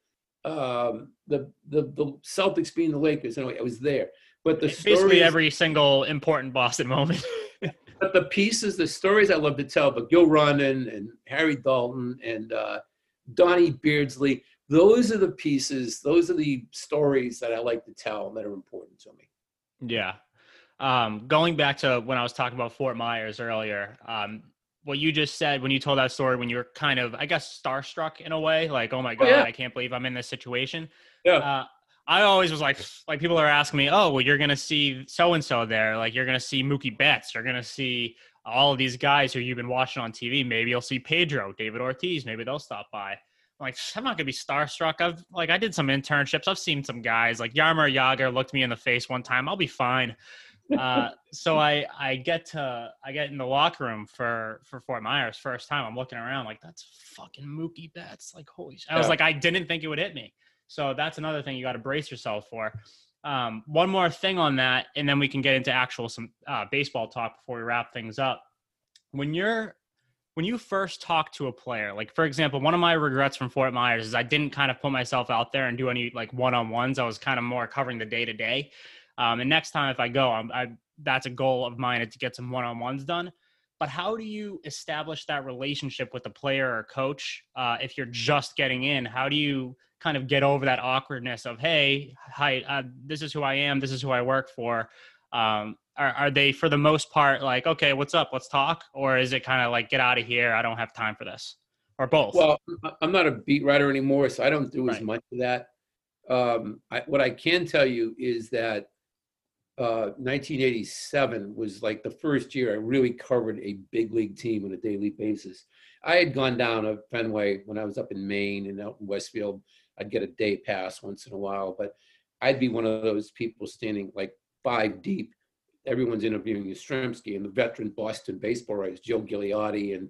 um, the, the the Celtics being the Lakers. Anyway, I was there. But the basically every single important Boston moment. but the pieces, the stories I love to tell, but Gil Rondon and Harry Dalton and uh, Donnie Beardsley, those are the pieces, those are the stories that I like to tell that are important to me. Yeah. Um, going back to when I was talking about Fort Myers earlier, um, what you just said when you told that story, when you were kind of, I guess, starstruck in a way, like, oh my God, oh, yeah. I can't believe I'm in this situation. Yeah. Uh, I always was like, like people are asking me, oh, well, you're gonna see so and so there, like you're gonna see Mookie Betts, you're gonna see all of these guys who you've been watching on TV. Maybe you'll see Pedro, David Ortiz, maybe they'll stop by. I'm like, I'm not gonna be starstruck. I've like I did some internships. I've seen some guys like Jaromir Jagr looked me in the face one time. I'll be fine. Uh, so I I get to I get in the locker room for for Fort Myers first time. I'm looking around like that's fucking Mookie Betts. Like holy! I was like I didn't think it would hit me. So that's another thing you got to brace yourself for. Um, one more thing on that, and then we can get into actual some uh, baseball talk before we wrap things up. When you're when you first talk to a player, like for example, one of my regrets from Fort Myers is I didn't kind of put myself out there and do any like one on ones. I was kind of more covering the day to day. And next time if I go, I'm, I that's a goal of mine to get some one on ones done. But how do you establish that relationship with the player or coach uh, if you're just getting in? How do you kind of get over that awkwardness of hey hi uh, this is who i am this is who i work for um, are, are they for the most part like okay what's up let's talk or is it kind of like get out of here i don't have time for this or both well i'm not a beat writer anymore so i don't do right. as much of that um, I, what i can tell you is that uh, 1987 was like the first year I really covered a big league team on a daily basis. I had gone down to Fenway when I was up in Maine and out in Westfield I'd get a day pass once in a while, but I'd be one of those people standing like five deep. Everyone's interviewing Yastrzemski and the veteran Boston baseball writers, Joe Giuliotti and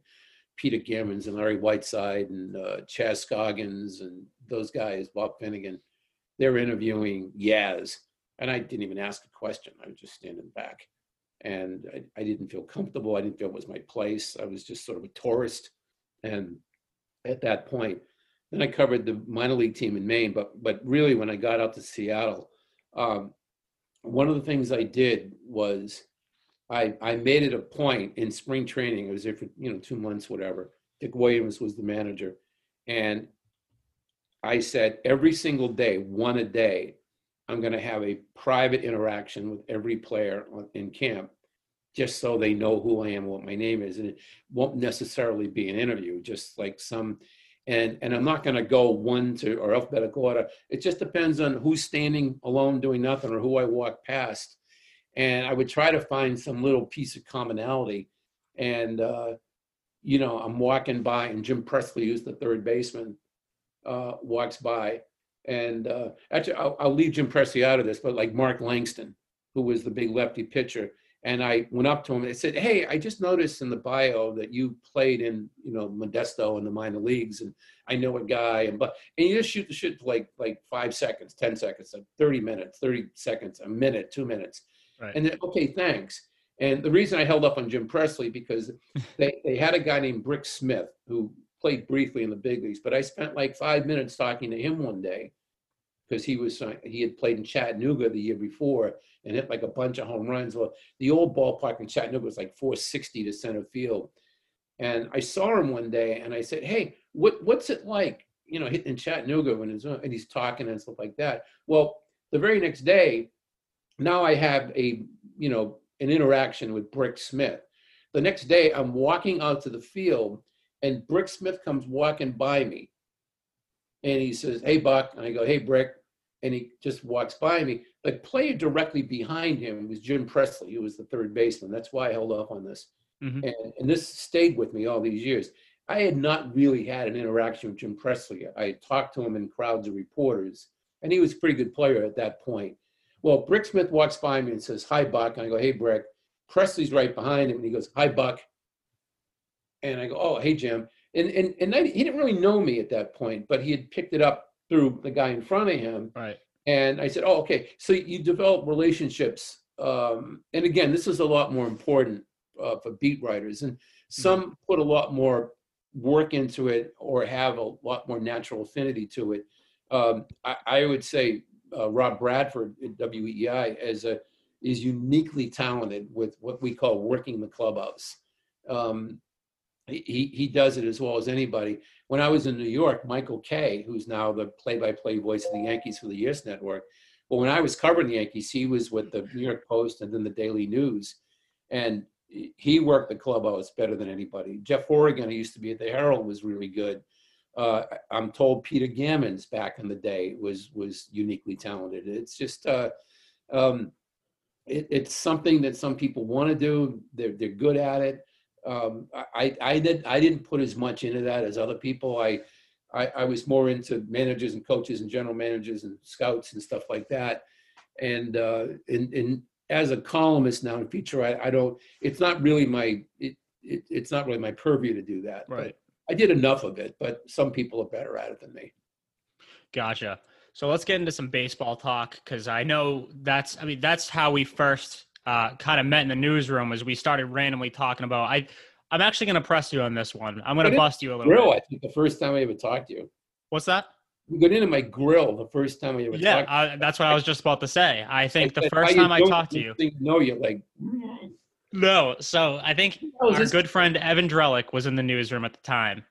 Peter Gammons and Larry Whiteside and uh, Chaz Scoggins and those guys, Bob Finnegan. They're interviewing Yaz. And I didn't even ask a question. I was just standing back. And I, I didn't feel comfortable. I didn't feel it was my place. I was just sort of a tourist. And at that point, then I covered the minor league team in Maine. But but really, when I got out to Seattle, um, one of the things I did was I I made it a point in spring training. I was there for you know two months, whatever. Dick Williams was the manager, and I said every single day, one a day, I'm going to have a private interaction with every player in camp, just so they know who I am, what my name is, and it won't necessarily be an interview, just like some and and I'm not going to go one to or alphabetical order. It just depends on who's standing alone doing nothing or who I walk past, and I would try to find some little piece of commonality. And uh, you know, I'm walking by, and Jim Presley, who's the third baseman, uh, walks by, and uh, actually I'll, I'll leave Jim Presley out of this, but like Mark Langston, who was the big lefty pitcher, and I went up to him and I said, "Hey, I just noticed in the bio that you played in, you know, Modesto in the minor leagues, and I know a guy, and but and you just shoot the shit for like like five seconds, ten seconds, like thirty minutes, thirty seconds, a minute, two minutes, right. and then okay, thanks." And the reason I held up on Jim Presley because they they had a guy named Brick Smith who played briefly in the big leagues, but I spent like five minutes talking to him one day because he was he had played in Chattanooga the year before and hit like a bunch of home runs. Well, the old ballpark in Chattanooga was like 460 to center field. And I saw him one day and I said, Hey, what, what's it like, you know, hitting in Chattanooga when he's, and he's talking and stuff like that. Well, the very next day, now I have a, you know, an interaction with Brick Smith. The next day, I'm walking out to the field and Brick Smith comes walking by me. And he says, Hey, Buck. And I go, Hey, Brick. And he just walks by me. But player directly behind him was Jim Presley, who was the third baseman. That's why I held off on this. Mm-hmm. And, and this stayed with me all these years. I had not really had an interaction with Jim Presley. I had talked to him in crowds of reporters, and he was a pretty good player at that point. Well, Brick Smith walks by me and says, Hi, Buck. And I go, Hey, Brick. Presley's right behind him, and he goes, Hi, Buck. And I go, Oh, hey, Jim. And, and, and I, he didn't really know me at that point, but he had picked it up through the guy in front of him. Right. And I said, oh, okay. So you develop relationships. Um, and again, this is a lot more important uh, for beat writers. And some mm-hmm. put a lot more work into it or have a lot more natural affinity to it. um, I, I would say uh, Rob Bradford at WEEI as a is uniquely talented with what we call working the clubhouse. Um, he he does it as well as anybody. When I was in New York, Michael Kay, who's now the play-by-play voice of the Yankees for the Yes Network, but when I was covering the Yankees, he was with the New York Post and then the Daily News, and he worked the clubhouse better than anybody. Jeff Horrigan, who used to be at the Herald, was really good. Uh, I'm told Peter Gammons back in the day was was uniquely talented. It's just uh, um, it, it's something that some people want to do. They're they're good at it. Um, I I did I didn't put as much into that as other people. I, I I was more into managers and coaches and general managers and scouts and stuff like that. And uh, and and as a columnist now in feature, I, I don't. It's not really my it, it it's not really my purview to do that. Right. I did enough of it, but some people are better at it than me. Gotcha. So let's get into some baseball talk because I know that's I mean that's how we first uh, kind of met in the newsroom as we started randomly talking about I I'm actually going to press you on this one. I'm going to bust you a little. Grill, bit. I think the first time I ever talked to you. What's that? You got into my grill the first time I ever Yeah. I, that's what I was just about to say. I think I the first time I talked to you. Next thing you know you're like, "Mm." No, so I think Oh, our good friend Evan Drellich was in the newsroom at the time,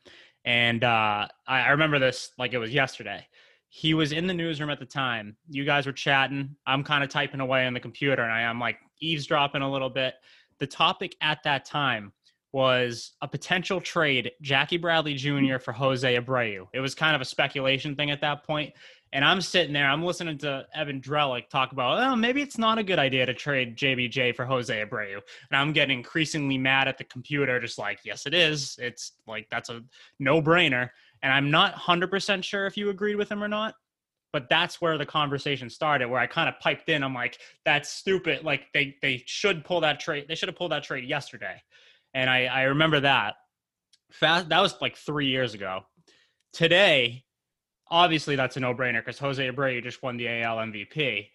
and uh, I, I remember this like it was yesterday. He was in the newsroom at the time. You guys were chatting. I'm kind of typing away on the computer, and I am like eavesdropping a little bit. The topic at that time was a potential trade, Jackie Bradley Jr. for Jose Abreu. It was kind of a speculation thing at that point. And I'm sitting there, I'm listening to Evan Drellich talk about, oh, maybe it's not a good idea to trade JBJ for Jose Abreu. And I'm getting increasingly mad at the computer, just like, yes, it is. It's like, that's a no brainer. And I'm not 100% sure if you agreed with him or not. But that's where the conversation started, where I kind of piped in. I'm like, that's stupid. Like, they, they should pull that trade. They should have pulled that trade yesterday. And I, I remember that. Fast, that was like three years ago. Today, obviously that's a no-brainer because Jose Abreu just won the AL MVP.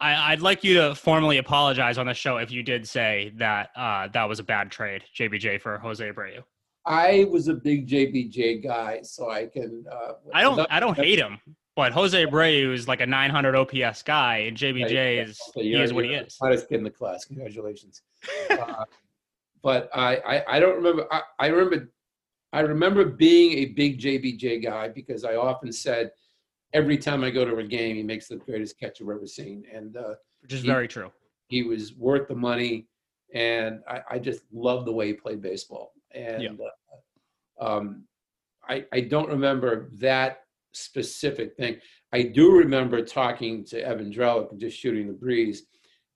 I, I'd like you to formally apologize on the show if you did say that uh, that was a bad trade, JBJ for Jose Abreu. I was a big JBJ guy, so I can. Uh, I don't, I don't hate him, but Jose Abreu is like a 900 OPS guy, and JBJ Yeah, is so he is what he is. Hottest kid in the class. Congratulations. uh, but I, I, I don't remember. I, I remember, I remember being a big JBJ guy because I often said, every time I go to a game, he makes the greatest catch I've ever seen, and uh, Which is he- very true. he was worth the money, and I, I just love the way he played baseball. And uh, um, I, I don't remember that specific thing. I do remember talking to Evan Drellich and just shooting the breeze,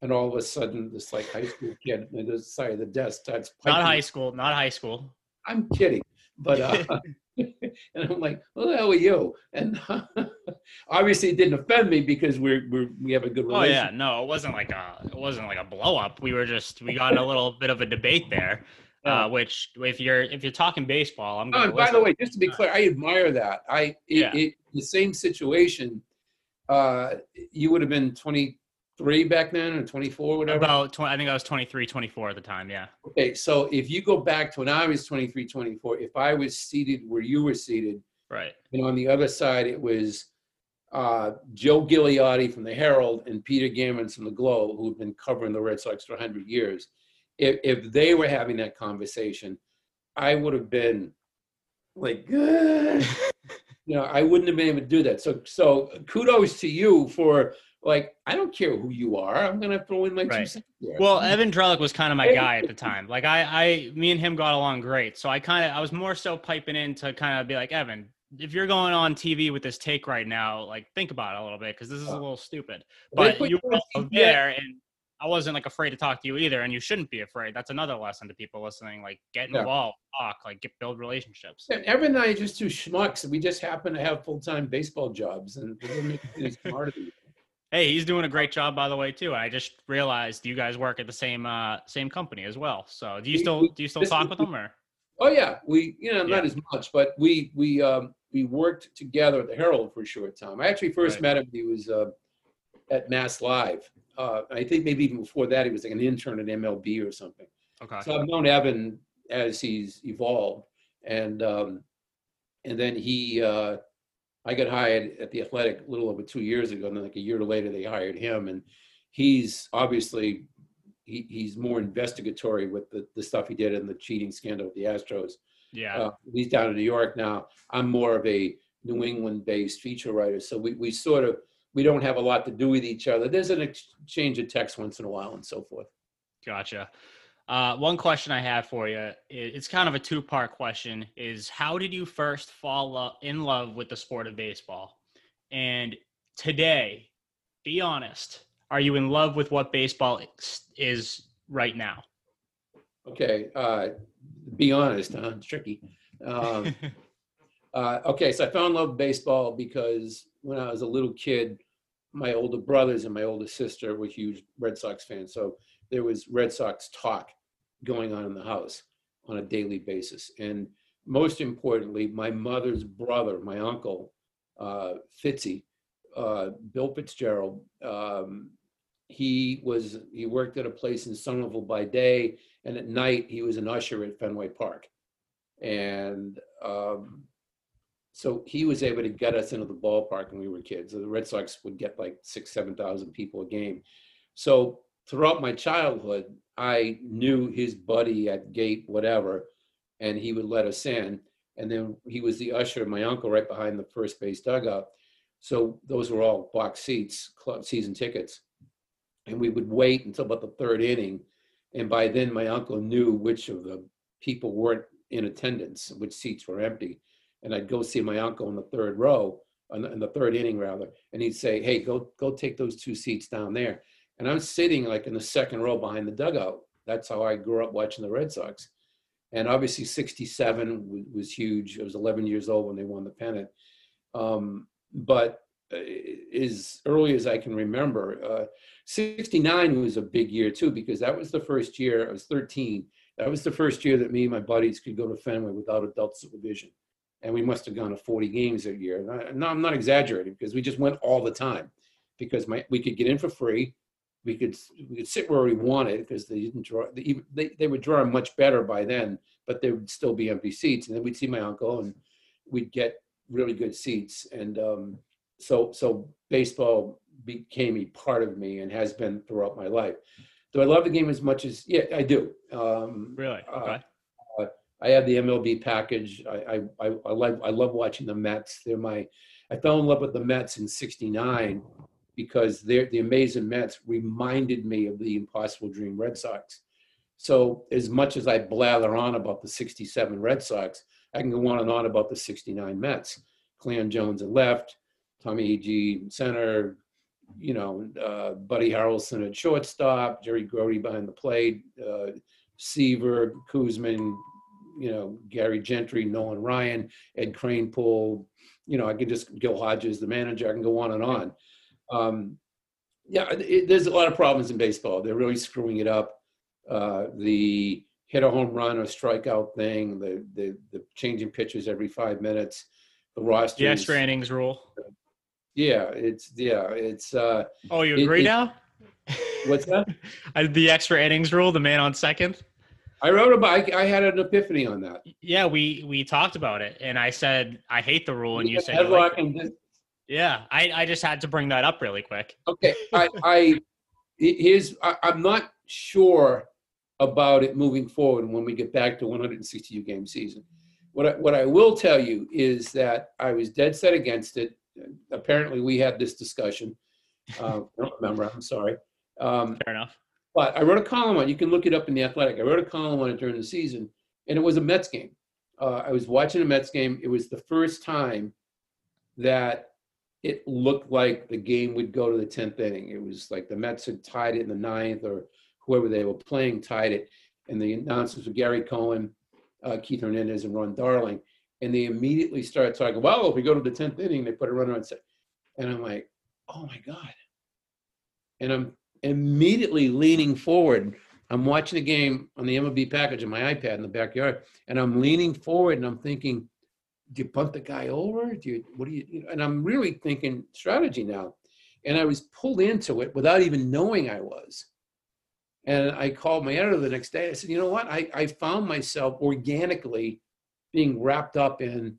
and all of a sudden, this like high school kid on the side of the desk starts. Not high school, not high school. I'm kidding, but uh, and I'm like, "Who the hell are you?" And obviously, it didn't offend me because we're, we're we have a good Oh yeah, no, it wasn't like a it wasn't like a blow up. We were just we got a little bit of a debate there. Yeah. Uh, which if you're if you're talking baseball, I'm Oh, gonna and by the way, just to be clear, I admire that. I it, Yeah. it, the same situation. Uh, you would have been 23 back then, or 24, whatever. about 20, I think I was 23, 24 at the time. Yeah. okay, so if you go back to when I was 23, 24, if I was seated where you were seated, Right. and on the other side it was uh, Joe Giuliotti from the Herald and Peter Gammons from the Globe, who've been covering the Red Sox for 100 years. If, if they were having that conversation, I would have been like, you know, I wouldn't have been able to do that. So, so kudos to you for like, I don't care who you are. I'm going to throw in my two cents here. Well, Evan Drellich was kind of my guy at the time. Like I, I, me and him got along great. So I kind of, I was more so piping in to kind of be like, Evan, if you're going on TV with this take right now, like think about it a little bit because this is a uh, little stupid. But you were on also TV. there, and I wasn't like afraid to talk to you either. And you shouldn't be afraid. That's another lesson to people listening. Like get Yeah. involved, talk, like get build relationships. And Evan and I are just two schmucks. We just happen to have full time baseball jobs, and it doesn't make any smarter than you. Hey, he's doing a great job, by the way, too. I just realized you guys work at the same uh, same company as well. So, do you We- still do you still talk is- with him or? Oh yeah, we you know not Yeah. as much, but we we um, we worked together at the Herald for a short time. I actually first Right. met him. He was uh, at Mass Live. Uh, I think maybe even before that, he was like an intern at MLB or something. Okay. So I've known Evan as he's evolved, and um, and then he uh, I got hired at the Athletic a little over two years ago, and then like a year later they hired him, and he's obviously he, he's more investigatory with the, the stuff he did in the cheating scandal with the Astros. Yeah. Uh, he's down in New York now. I'm more of a New England-based feature writer, so we we sort of we don't have a lot to do with each other. There's an exchange of text once in a while and so forth. Gotcha. Uh, one question I have for you, it's kind of a two part question, is how did you first fall in love with the sport of baseball? And today, be honest, are you in love with what baseball is right now? Okay, uh, be honest, huh? It's tricky. Um, uh, okay, so I fell in love with baseball because when I was a little kid, my older brothers and my older sister were huge Red Sox fans. So there was Red Sox talk going on in the house on a daily basis. And most importantly, my mother's brother, my uncle, uh, Fitzy, uh, Bill Fitzgerald, um, he was he worked at a place in Somerville by day, and at night he was an usher at Fenway Park, and um, so he was able to get us into the ballpark when we were kids. The Red Sox would get like six, seven thousand people a game. So throughout my childhood, I knew his buddy at gate whatever, and he would let us in. And then he was the usher, my uncle, right behind the first base dugout. So those were all box seats, club season tickets. And we would wait until about the third inning. And by then, my uncle knew which of the people weren't in attendance, which seats were empty. And I'd go see my uncle in the third row, in the third inning rather, and he'd say, "Hey, go go take those two seats down there." And I'm sitting like in the second row behind the dugout. That's how I grew up watching the Red Sox. And obviously, 67 was huge. I was 11 years old when they won the pennant. Um, but uh, as early as I can remember, uh, 69 was a big year too, because that was the first year, I was 13. That was the first year that me and my buddies could go to Fenway without adult supervision. And we must have gone to 40 games that year. No, I'm not exaggerating because we just went all the time. Because my, we could get in for free we could we could sit where we wanted because they didn't draw they, they, they would draw much better by then but there would still be empty seats. And then we'd see my uncle and we'd get really good seats. And um, so so baseball became a part of me and has been throughout my life. Do i love the game as much as yeah i do. Um, really? uh, okay. uh, i have the mlb package I, I i i love i love watching the mets they're my i fell in love with the mets in 69 because they're, the amazing Mets reminded me of the Impossible Dream Red Sox. So as much as I blather on about the 67 Red Sox, I can go on and on about the 69 Mets. Cleon Jones at left, Tommy Agee center, you know, uh, Buddy Harrelson at shortstop, Jerry Grote behind the plate, uh, Seaver, Koosman, you know, Gary Gentry, Nolan Ryan, Ed Kranepool, you know, I can just, Gil Hodges, the manager, I can go on and on. Um, yeah, it, there's a lot of problems in baseball. They're really screwing it up. Uh, the hit a home run or strikeout thing, the, the the changing pitches every five minutes, the roster. The extra innings rule. Yeah, it's yeah, it's. Uh, oh, you agree it, now? What's that? the extra innings rule, the man on second. I wrote about. I, I had an epiphany on that. Yeah, we we talked about it, and I said I hate the rule, and you, you said you like and yeah, I, I just had to bring that up really quick. Okay, I, I here's I, I'm not sure about it moving forward when we get back to 162 game season. What I, what I will tell you is that I was dead set against it. Apparently, we had this discussion. Uh, I don't remember. I'm sorry. Um, Fair enough. But I wrote a column on. You can look it up in the Athletic. I wrote a column on it during the season, and it was a Mets game. Uh, I was watching a Mets game. It was the first time that it looked like the game would go to the 10th inning. It was like the Mets had tied it in the ninth, or whoever they were playing tied it. And the announcers were Gary Cohen, uh, Keith Hernandez, and Ron Darling. And they immediately started talking, well, if we go to the 10th inning, they put a runner on set. And I'm like, oh my God. And I'm immediately leaning forward. I'm watching the game on the MLB package on my iPad in the backyard. And I'm leaning forward and I'm thinking, do you punt the guy over? Do you, what do you and I'm really thinking strategy now. And I was pulled into it without even knowing I was. And I called my editor the next day. I said, you know what? I, I found myself organically being wrapped up in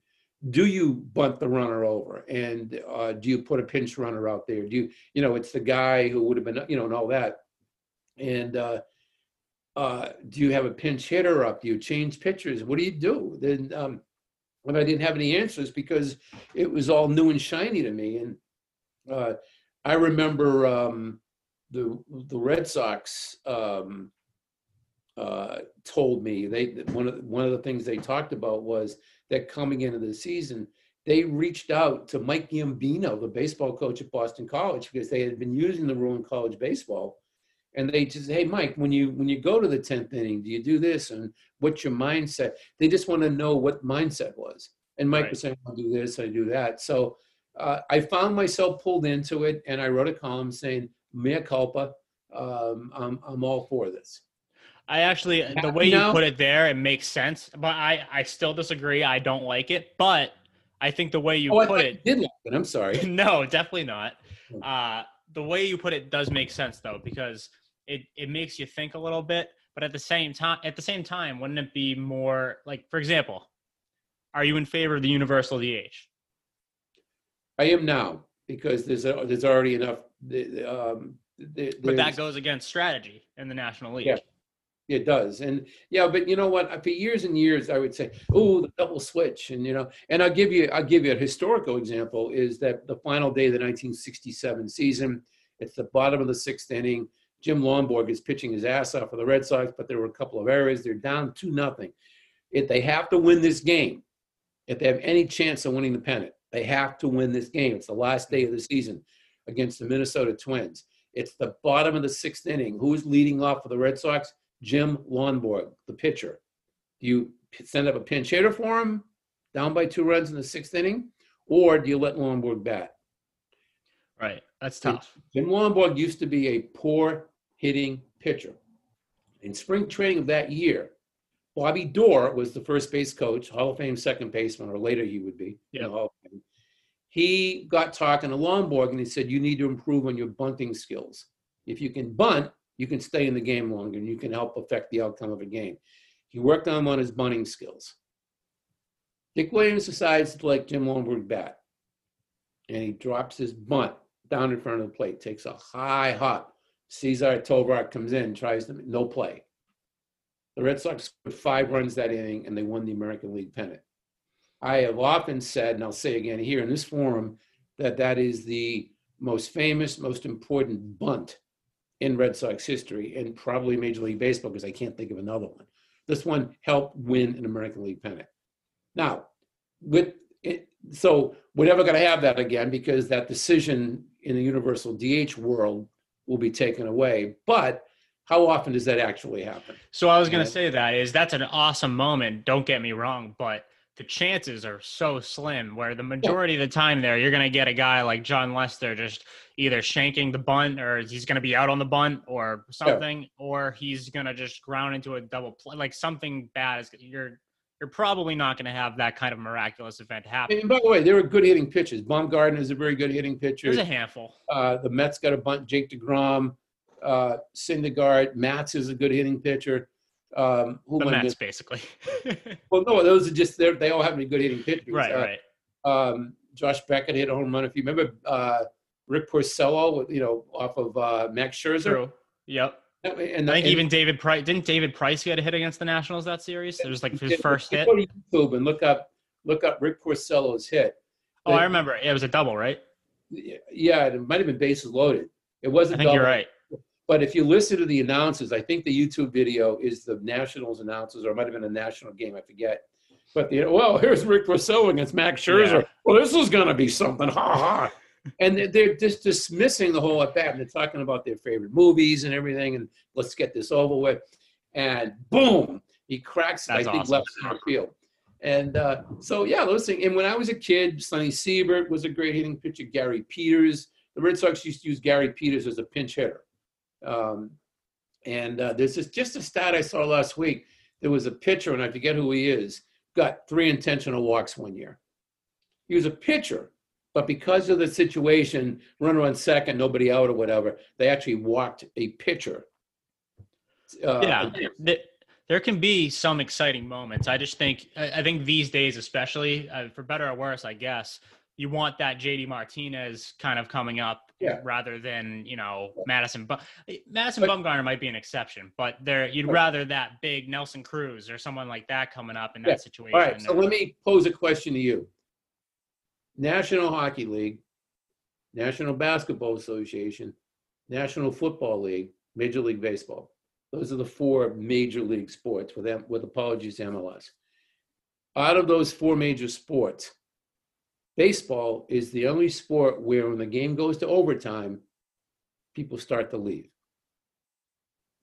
do you bunt the runner over? And uh, do you put a pinch runner out there? Do you you know it's the guy who would have been you know and all that. And uh, uh, do you have a pinch hitter up? Do you change pitchers? What do you do? Then um, and i didn't have any answers because it was all new and shiny to me. And uh, i remember um, the the red sox um, uh, told me they one of the, one of the things they talked about was that coming into the season they reached out to Mike Gambino, the baseball coach at Boston College, because they had been using the rule in college baseball, and they just hey Mike, when you when you go to the tenth inning, do you do this and what's your mindset? They just want to know what mindset was, and Mike Right. was saying I'll do this, I do that. So uh, I found myself pulled into it, and I wrote a column saying mea culpa. Um, I'm I'm all for this. I actually, the way you put it there, it makes sense. But I, I still disagree. I don't like it. But I think the way you oh, I put thought it, you did like it. I'm sorry. no, definitely not. Uh, the way you put it does make sense though, because it it makes you think a little bit. But at the same time, at the same time, wouldn't it be more like, for example, are you in favor of the universal DH? I am now because there's a, there's already enough. the- Um, there- But that goes against strategy in the National League. Yeah. It does, and yeah, but you know what? For years and years, I would say, "Oh, the double switch," and you know, and I'll give you, I'll give you a historical example. Is that the final day of the 1967 season? It's the bottom of the sixth inning. Jim Lonborg is pitching his ass off for the Red Sox, but there were a couple of errors. They're down two nothing. If they have to win this game, if they have any chance of winning the pennant, they have to win this game. It's the last day of the season against the Minnesota Twins. It's the bottom of the sixth inning. Who's leading off for the Red Sox? Jim Lonborg, the pitcher. Do you send up a pinch hitter for him, down by two runs in the sixth inning, or do you let Lonborg bat? Right. That's tough. Jim Lonborg used to be a poor hitting pitcher. In spring training of that year, Bobby Doerr was the first base coach, Hall of Fame second baseman, or later he would be. in the Hall of Fame. He got talking to Lonborg and he said, You need to improve on your bunting skills. If you can bunt, you can stay in the game longer and you can help affect the outcome of a game. He worked on on his bunting skills. Dick Williams decides to let Jim Lonborg bat. And he drops his bunt down in front of the plate, takes a high hop. Cesar Tovar comes in, tries to no play. The Red Sox scored five runs that inning and they won the American League pennant. I have often said, and I'll say again here in this forum, that that is the most famous, most important bunt in Red Sox history and probably Major League Baseball because I can't think of another one. This one helped win an American League pennant. Now, with it, so we're never going to have that again because that decision in the universal DH world will be taken away. But how often does that actually happen? So I was going to say that is that's an awesome moment. Don't get me wrong, but the chances are so slim where the majority of the time there, you're going to get a guy like Jon Lester just either shanking the bunt or he's going to be out on the bunt or something, or he's going to just ground into a double play. Like something bad is you're, you're probably not going to have that kind of miraculous event happen. And by the way, there are good hitting pitchers. Bumgarner is a very good hitting pitcher. There's a handful. Uh, the Mets got a bunt. Jake DeGrom, uh, Syndergaard, Matz is a good hitting pitcher. Um, who The Mets, basically. Well, no, those are just they're- they all happen to be good hitting pitchers. right, Uh, right. um, Josh Beckett hit a home run. If you remember, uh, Rick Porcello, you know, off of uh, Max Scherzer. True. Yep. And, I think and- even David Price didn't David Price get a hit against the Nationals that series. It was like his first hit. Go to YouTube and look up look up Rick Porcello's hit. Oh, I remember. It was a double, right? Yeah, it might have been bases loaded. It wasn't. think you're double. right. But if you listen to the announcers, I think the YouTube video is the Nationals announcers, or it might have been a national game, I forget. But the well, here's Rick Porcello against Max Scherzer. Yeah. Well, this is going to be something, ha ha. And they're- they're just dismissing the whole at bat, and they're talking about their favorite movies and everything, and let's get this over with. And boom, he cracks it, I think awesome. left center field. And uh, so yeah, those things. And when I was a kid, Sonny Siebert was a great hitting pitcher. Gary Peters, the Red Sox used to use Gary Peters as a pinch hitter. Um, and uh, there's this, just a stat I saw last week. There was a pitcher, and I forget who he is, got three intentional walks one year. He was a pitcher, but because of the situation, runner on second, nobody out or whatever, they actually walked a pitcher. Uh, yeah. There can be some exciting moments. I just think I think these days, especially uh, for better or worse, I guess you want that JD Martinez kind of coming up yeah. rather than you know Madison. But eh, Madison but, Bumgarner might be an exception, but there you'd rather that big Nelson Cruz or someone like that coming up in that situation. All right, so let me pose a question to you: National Hockey League, National Basketball Association, National Football League, Major League Baseball. Those are the four major league sports with them, with apologies to MLS. Out of those four major sports, baseball is the only sport where when the game goes to overtime, people start to leave.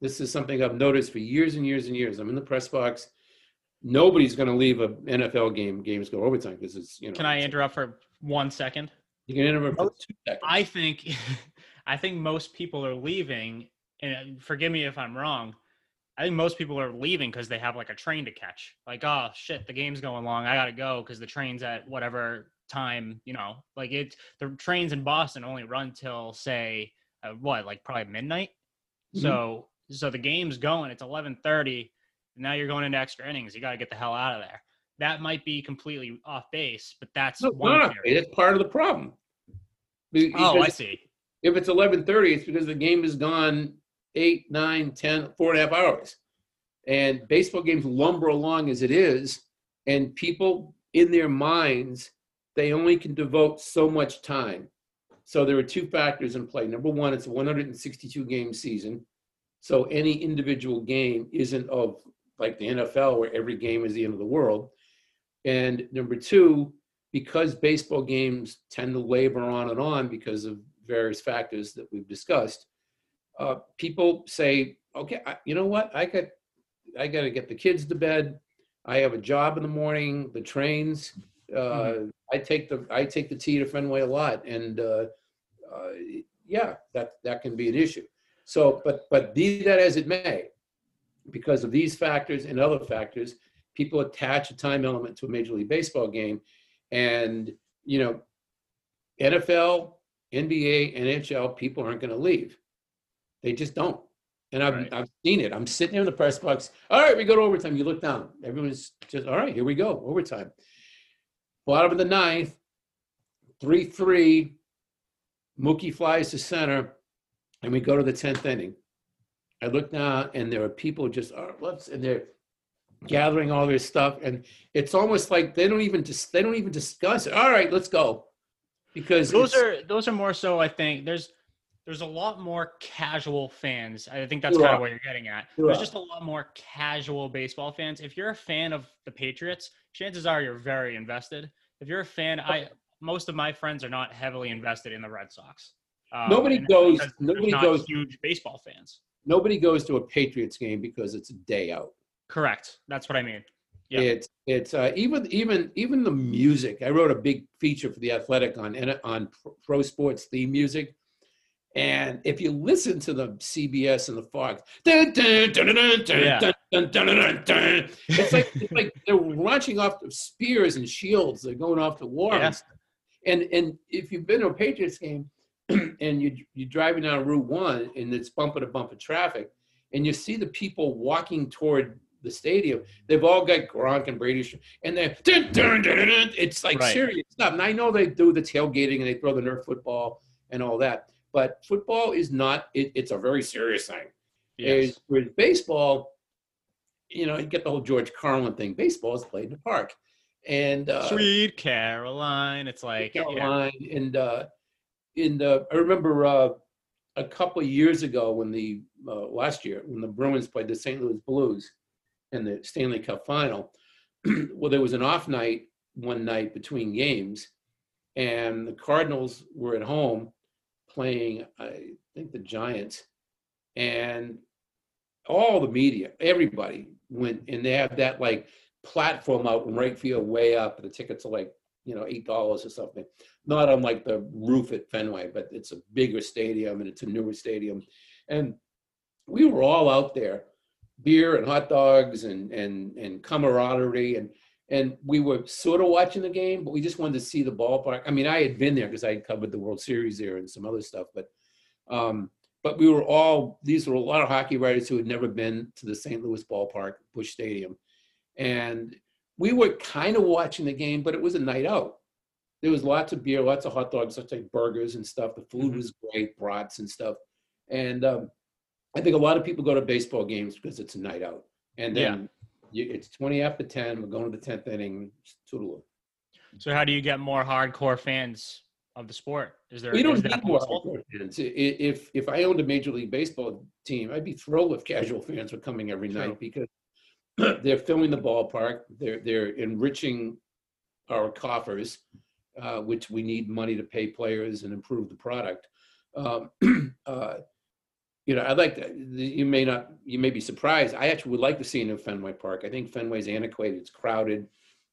This is something I've noticed for years and years and years. I'm in the press box. Nobody's going to leave a NFL game. Games go overtime because it's you know. Can I interrupt for one second? You can interrupt for oh, two seconds. I think, I think most people are leaving, and uh, forgive me if I'm wrong. I think most people are leaving because they have like a train to catch. Like, oh shit, the game's going long. I gotta go because the train's at whatever time. You know, like it. The trains in Boston only run till say uh, what, like probably midnight. Mm-hmm. So, so the game's going. It's eleven thirty. Now you're going into extra innings. You got to get the hell out of there. That might be completely off base, but that's no, one. Not. It's part of the problem. Because oh, I see. If it's eleven thirty, it's because the game is gone eight, nine, ten, four and a half hours. And baseball games lumber along as it is, and people in their minds, they only can devote so much time. So there are two factors in play. Number one, it's a 162 game season. So any individual game isn't of like the NFL where every game is the end of the world. And number two, because baseball games tend to labor on and on because of various factors that we've discussed, uh, people say, okay, I, you know what? I got, I got to get the kids to bed. I have a job in the morning. The trains. Uh, mm-hmm. I take the I take the T to Fenway a lot, and uh, uh, yeah, that that can be an issue. So, but but be that as it may, because of these factors and other factors, people attach a time element to a Major League Baseball game, and you know, NFL, NBA, NHL, people aren't going to leave. They just don't. And I've, right. I've seen it. I'm sitting there in the press box. All right, we go to overtime. You look down. Everyone's just, all right, here we go, overtime. Bottom of the ninth, 3 3. Mookie flies to center, and we go to the 10th inning. I look down, and there are people just, uh, oh, let's, and they're gathering all their stuff. And it's almost like they don't even just, they don't even discuss it. All right, let's go. Because those are, those are more so, I think, there's, there's a lot more casual fans. I think that's kind of what you're getting at. There's just a lot more casual baseball fans. If you're a fan of the Patriots, chances are you're very invested. If you're a fan, I most of my friends are not heavily invested in the Red Sox. Um, nobody goes. Nobody goes. Huge baseball fans. Nobody goes to a Patriots game because it's a day out. Correct. That's what I mean. Yeah. It's it's uh, even even even the music. I wrote a big feature for the Athletic on on pro sports theme music and if you listen to the CBS and the Fox, it's like it's like they're launching off the spears and shields. They're going off to war. Yeah. And and if you've been to a Patriots game and you you're driving down Route One and it's bumper to bumper traffic, and you see the people walking toward the stadium, they've all got Gronk and Brady, and they're it's like right. serious stuff. And I know they do the tailgating and they throw the Nerf football and all that but football is not, it, it's a very serious thing. Yes. With baseball, you know, you get the whole George Carlin thing. Baseball is played in the park. And uh, Sweet Caroline. It's like Caroline. Yeah. And uh, in the, I remember uh, a couple of years ago when the, uh, last year, when the Bruins played the St. Louis Blues in the Stanley Cup final, well, there was an off night one night between games, and the Cardinals were at home playing, I think, the Giants, and all the media, everybody went, and they have that like platform out in right field, way up. The tickets are like you know eight dollars or something. Not on like the roof at Fenway, but it's a bigger stadium and it's a newer stadium, and we were all out there, beer and hot dogs and and and camaraderie and and we were sort of watching the game, but we just wanted to see the ballpark. I mean, I had been there because I had covered the World Series there and some other stuff, but um, but we were all these were a lot of hockey writers who had never been to the St. Louis ballpark, Busch Stadium, and we were kind of watching the game, but it was a night out. There was lots of beer, lots of hot dogs, such like burgers and stuff. The food Mhm. was great, brats and stuff. And um, I think a lot of people go to baseball games because it's a night out. And Yeah. You, it's 20 after 10, we're going to the 10th inning, toodaloo. So how do you get more hardcore fans of the sport? Is there We don't need more hardcore fans. If if I owned a major league baseball team, I'd be thrilled if casual fans were coming every True. night because they're filling the ballpark. They're they're enriching our coffers, uh, which we need money to pay players and improve the product. Um, uh, you know, I'd like to, you may not, you may be surprised. I actually would like to see a new Fenway Park. I think Fenway's antiquated, it's crowded.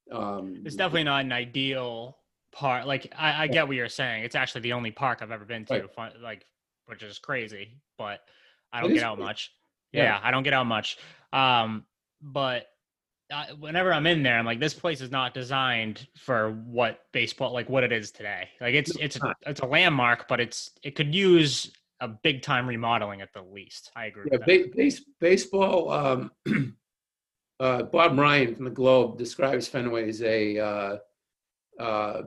Um, It's definitely not an ideal park. Like I, I get what you're saying. It's actually the only park I've ever been to, Right. fun, like which is crazy. But I don't get out crazy. much. Yeah. Yeah. I don't get out much. Um, but I, whenever I'm in there, I'm like, this place is not designed for what baseball, like what it is today. Like it's it's it's a, it's a landmark, but it's it could use a big time remodeling at the least. I agree. Yeah, ba- base, baseball. Um, uh, Bob Ryan from the Globe describes Fenway as a uh, uh,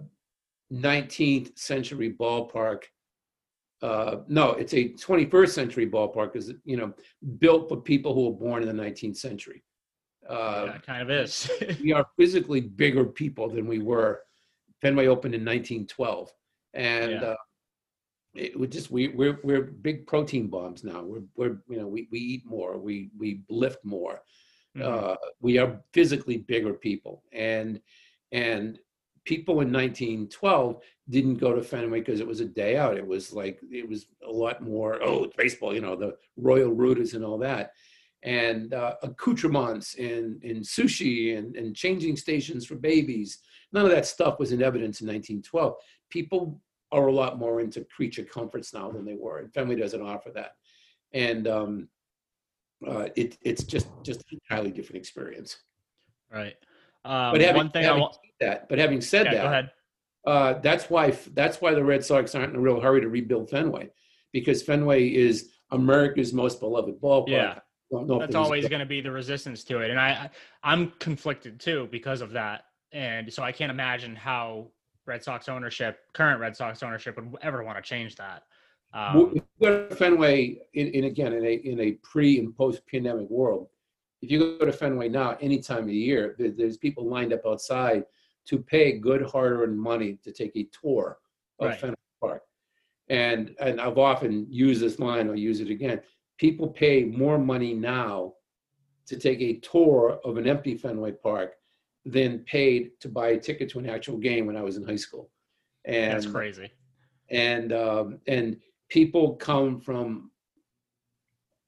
19th century ballpark. Uh, no, it's a 21st century ballpark because you know built for people who were born in the 19th century. Uh, yeah, it kind of is. we are physically bigger people than we were. Fenway opened in 1912, and Yeah. It would just we we're we're big protein bombs now. We're we're you know we we eat more, we we lift more. Mhm. Uh, we are physically bigger people, and and people in 1912 didn't go to Fenway because it was a day out. It was like it was a lot more. Oh, it's baseball, you know, the Royal Rooters and all that and uh, accoutrements and, and sushi and, and changing stations for babies. None of that stuff was in evidence in 1912. People are a lot more into creature comforts now than they were, and Fenway doesn't offer that. And um, uh, it, it's just just a entirely different experience. right. Um, But having, one thing I having want. that, but having said that, uh, that's why that's why the Red Sox aren't in a real hurry to rebuild Fenway, because Fenway is America's most beloved ballpark. Yeah. That's always going to be the resistance to it and I i'm conflicted too because of that and so i can't imagine how red sox ownership current red sox ownership would ever want to change that um, if you go to Fenway, in, in again in a in a pre and post pandemic world, if you go to Fenway now, any time of year, there, there's people lined up outside to pay good hard earned money to take a tour of Right. Fenway Park. And and I've often used this line, I'll use it again. People pay more money now to take a tour of an empty Fenway Park than paid to buy a ticket to an actual game when I was in high school. And that's crazy and um, and people come from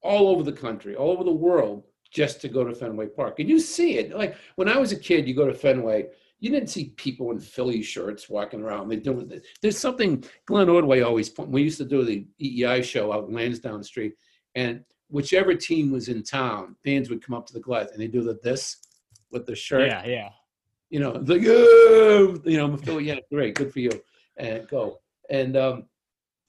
all over the country, all over the world, just to go to Fenway Park. And you see it. Like when I was a kid, you go to Fenway, you didn't see people in Philly shirts walking around. They doing there's something. Glenn Ordway always point- we used to do the WEEI show out in Lansdowne Street, and whichever team was in town, fans would come up to the glass and they do the this with the shirt yeah yeah you know, like, oh, you know, I'm a Philly, yeah, great, good for you, and go. And um,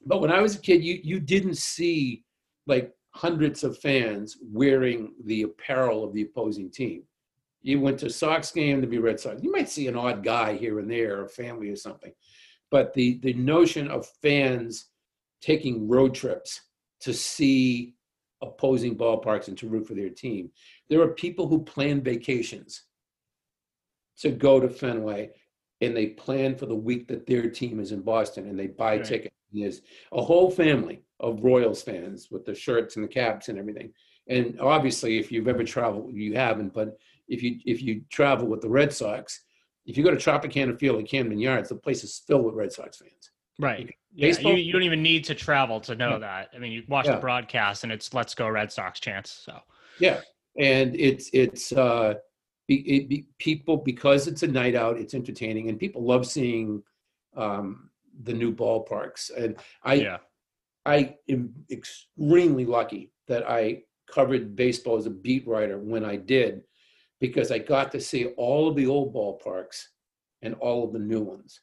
but when I was a kid, you you didn't see like hundreds of fans wearing the apparel of the opposing team. You went to Sox game to be Red Sox. You might see an odd guy here and there, a family or something, but the the notion of fans taking road trips to see opposing ballparks and to root for their team. There are people who plan vacations to go to Fenway and they plan for the week that their team is in Boston and they buy Right. tickets. And there's a whole family of Royals fans with the shirts and the caps and everything. And obviously, if you've ever traveled, you haven't, but if you if you travel with the Red Sox, if you go to Tropicana Field at Camden Yards, the place is filled with Red Sox fans. right yeah, Baseball- you, you don't even need to travel to know that i mean you watch Yeah. the broadcast and it's let's go red sox chance so Yeah, and it's it's uh, it be, people because it's a night out, it's entertaining, and people love seeing um, the new ballparks. And I yeah I am extremely lucky that I covered baseball as a beat writer when I did, because I got to see all of the old ballparks and all of the new ones.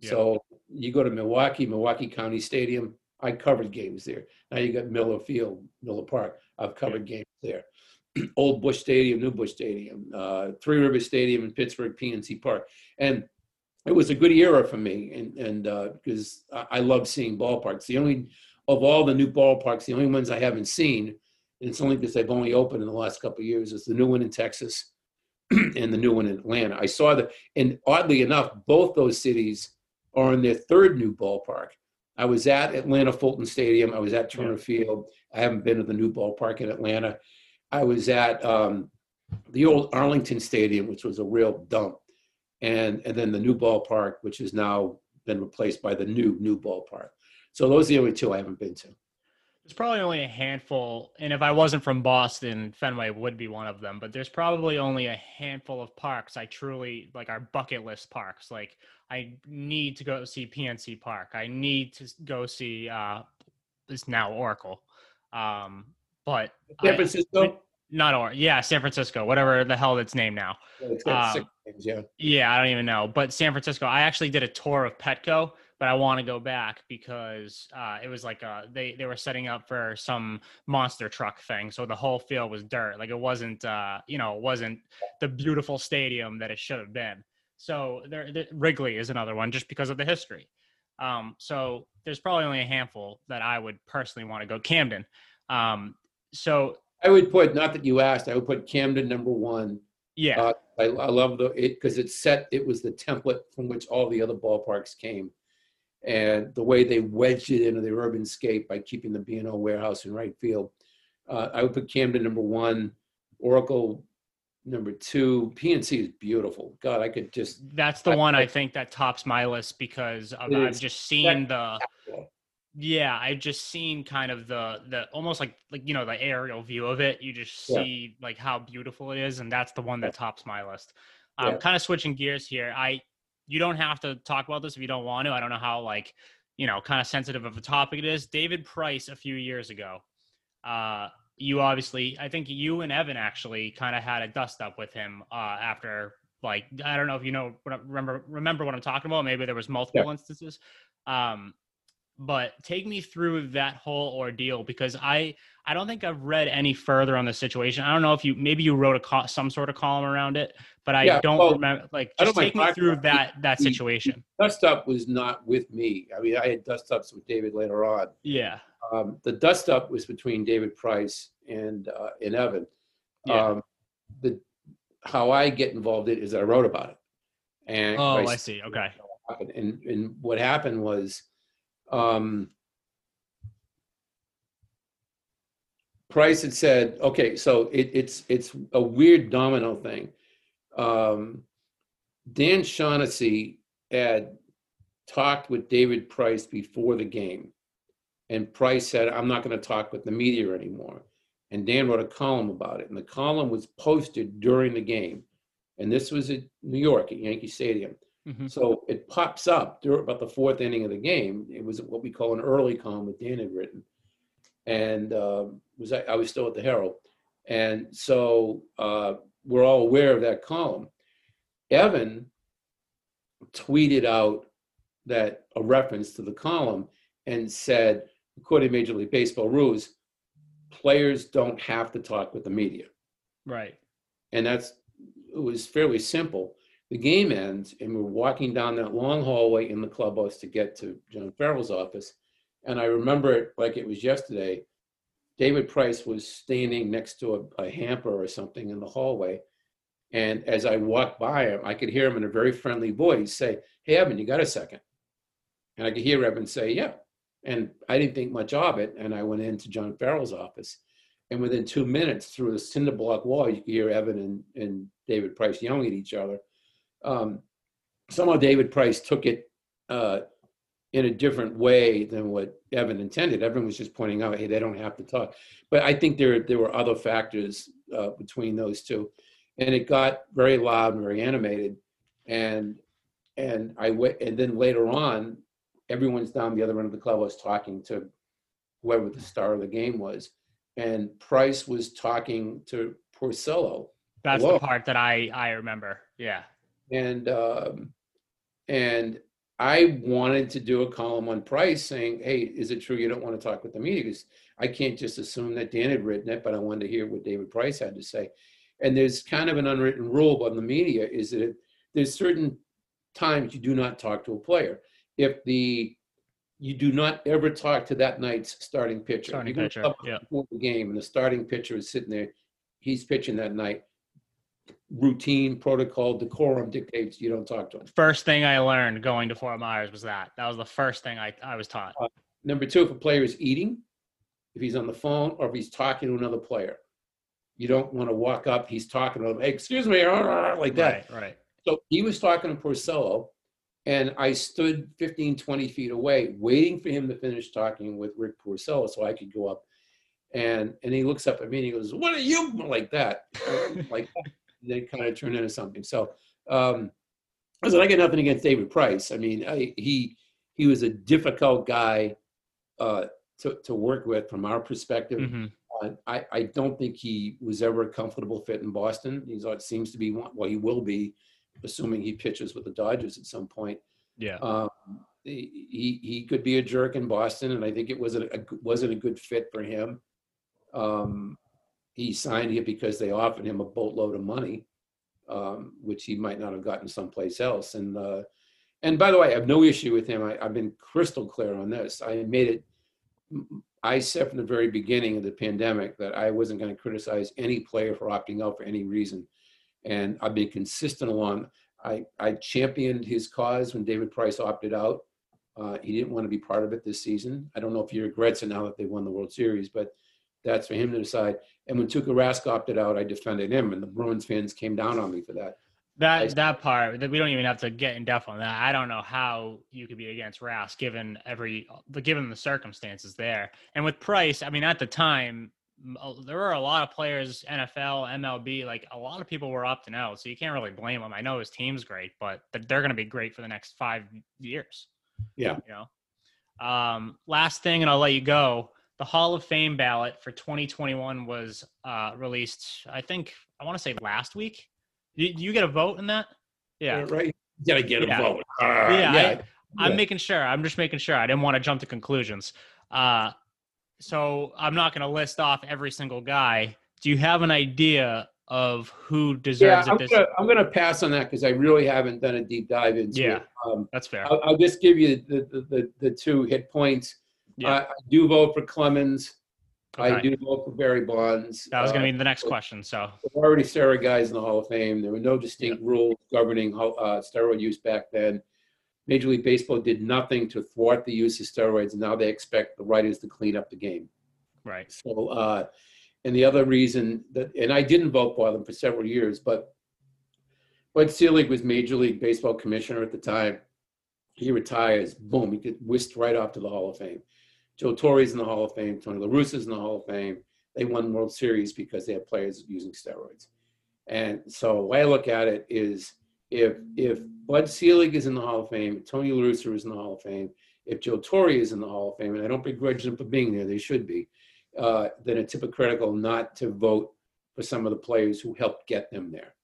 Yeah. So you go to Milwaukee, Milwaukee County Stadium, I covered games there. Now you got Miller Field, Miller Park. I've covered games there. Old Busch Stadium, New Busch Stadium, uh, Three River Stadium in Pittsburgh, PNC Park, and it was a good era for me, and and uh, because I, I love seeing ballparks. The only of all the new ballparks, the only ones I haven't seen, and it's only because they've only opened in the last couple of years, is the new one in Texas and the new one in Atlanta. I saw that, and oddly enough, both those cities are in their third new ballpark. I was at Atlanta Fulton Stadium. I was at Turner Field. I haven't been to the new ballpark in Atlanta. I was at um, the old Arlington Stadium, which was a real dump, and and then the new ballpark, which has now been replaced by the new new ballpark. So those are the only two I haven't been to. There's probably only a handful, and if I wasn't from Boston, Fenway would be one of them. But there's probably only a handful of parks I truly like our bucket list parks. Like I need to go see PNC Park. I need to go see uh it's now Oracle. Um but San I- Francisco. not or yeah, San Francisco, whatever the hell it's named now. It's got um, six games, yeah. Yeah, I don't even know. But San Francisco, I actually did a tour of Petco, but I want to go back because uh, it was like uh, they they were setting up for some monster truck thing, so the whole field was dirt. Like it wasn't, uh, you know, it wasn't the beautiful stadium that it should have been. So there, there, Wrigley is another one just because of the history. Um, so there's probably only a handful that I would personally want to go. Camden. Um, so I would put not that you asked. I would put Camden number one. yeah, Uh, I, I love the it because it set it was the template from which all the other ballparks came, and the way they wedged it into the urban scape by keeping the B and O warehouse in right field. Uh, I would put Camden number one, Oracle number two. PNC is beautiful. God, I could just that's the I- one I I- think that tops my list because It I've just seen the. Yeah i've just seen kind of the the almost like like you know the aerial view of it you just Yeah. see like how beautiful it is and that's the one that tops my list. I'm Yeah. kind of switching gears here i you don't have to talk about this if you don't want to i don't know how like you know kind of sensitive of a topic it is. David price a few years ago uh you obviously i think you and evan actually kind of had a dust up with him uh after like i don't know if you know what remember remember what i'm talking about maybe there was multiple instances. Um but take me through that whole ordeal because I I don't think I've read any further on the situation. I don't know if you maybe you wrote a co- some sort of column around it, but I Yeah, don't well, remember. Like, just take me through that that situation. dust up was not with me. I mean, I had dust ups with David later on. Yeah, Um, the dust up was between David Price and uh, and Evan. Yeah. Um, the how I get involved in it is I wrote about it. And Oh, I I see. Okay. And and what happened was, um, Price had said, okay, so it, it's it's a weird domino thing. Um, Dan Shaughnessy had talked with David Price before the game, and Price said, "I'm not going to talk with the media anymore." And Dan wrote a column about it, and the column was posted during the game, and this was at New York at Yankee Stadium. Mhm. So it pops up during about the fourth inning of the game. It was what we call an early column that Dan had written, and um, was I, I was still at the Herald, and so uh, we're all aware of that column. Evan tweeted out that a reference to the column and said, according to Major League Baseball rules, players don't have to talk with the media Right. and that's it was fairly simple. The game ends, and we're walking down that long hallway in the clubhouse to get to John Farrell's office. And I remember it like it was yesterday. David Price was standing next to a, a hamper or something in the hallway. And as I walked by him, I could hear him in a very friendly voice say, Hey, Evan, you got a second? And I could hear Evan say, Yeah. And I didn't think much of it. And I went into John Farrell's office. And within two minutes, through the cinder block wall, you could hear Evan and, and David Price yelling at each other. Um, somehow David Price took it uh, in a different way than what Evan intended. Evan was just pointing out, hey, they don't have to talk. But I think there there were other factors uh, between those two, and it got very loud and very animated. And and I went, and then later on, everyone's down the other end of the club was talking to whoever the star of the game was, and Price was talking to Porcello, That's Hello. the part that I I remember. Yeah. And um, and I wanted to do a column on Price saying, hey, is it true you don't want to talk with the media? Because I can't just assume that Dan had written it, but I wanted to hear what David Price had to say. And there's kind of an unwritten rule on the media is that there's certain times you do not talk to a player. If the you do not ever talk to that night's starting pitcher. Starting You're pitcher, yeah. before the game, and the starting pitcher is sitting there. He's pitching that night. Routine, protocol, decorum dictates you don't talk to him. First thing I learned going to Fort Myers was that. That was the first thing I, I was taught. Uh, number two, if a player is eating, if he's on the phone, or if he's talking to another player, you don't want to walk up. He's talking to him. Hey, excuse me, like that. Right, right. So he was talking to Porcello, and I stood 15, 20 feet away, waiting for him to finish talking with Rick Porcello so I could go up. And and he looks up at me and he goes, What are you like that? like they kind of turned into something. So um I said, I got nothing against David Price. I mean, I, he he was a difficult guy uh, to, to work with from our perspective. hmm Uh, I, I don't think he was ever a comfortable fit in Boston. He's it seems to be one- well, he will be, assuming he pitches with the Dodgers at some point. Yeah. Um, he he- he could be a jerk in Boston, and I think it wasn't a, wasn't a good fit for him. Um, he signed here because they offered him a boatload of money, um, which he might not have gotten someplace else. And uh, and by the way, I have no issue with him. I, I've been crystal clear on this. I made it. I said from the very beginning of the pandemic that I wasn't going to criticize any player for opting out for any reason, and I've been consistent along. I, I championed his cause when David Price opted out. Uh, he didn't want to be part of it this season. I don't know if he regrets it now that they won the World Series, but that's for him to decide. And when Tuukka Rask opted out, I defended him, and the Bruins fans came down on me for that. I- That that part that we don't even have to get in depth on that. I don't know how you could be against Rask given every given the circumstances there. And with Price, I mean, at the time, there were a lot of players, NFL, MLB, like a lot of people were opting out, so you can't really blame them. I know his team's great, but they're going to be great for the next five years. Yeah. You know. Um, last thing, and I'll let you go. The Hall of Fame ballot for 2021 was uh, released. I think I want to say last week. Do you get a vote in that? Yeah. right. You gotta get a Yeah. vote. Uh, Yeah, yeah. I'm making sure. I'm just making sure. I didn't want to jump to conclusions. Uh, so I'm not going to list off every single guy. Do you have an idea of who Yeah, deserves I'm it? Gonna, I'm gonna pass on that because I really haven't done a deep dive into Yeah. it. Um, that's fair. I'll, I'll just give you the, the, the, the two hit points. Yeah. I, I do vote for Clemens. I do vote for Barry Bonds. That was going Uh, to be the next question. So There already steroid guys in the Hall of Fame. There were no distinct rules governing uh, steroid use back then. Major League Baseball did nothing to thwart the use of steroids. and Now they expect the writers to clean up the game. right. So, uh, and the other reason that, and I didn't vote for them for several years, but Bud Selig was Major League Baseball commissioner at the time. He retires, boom, he gets whisked right off to the Hall of Fame. Joe Torre's in the Hall of Fame, Tony La Russa's in the Hall of Fame. They won World Series because they had players using steroids. And so the way I look at it is if if Bud Selig is in the Hall of Fame, Tony La Russa is in the Hall of Fame, if Joe Torre is in the Hall of Fame, and I don't begrudge them for being there, they should be, uh, then it's hypocritical not to vote for some of the players who helped get them there.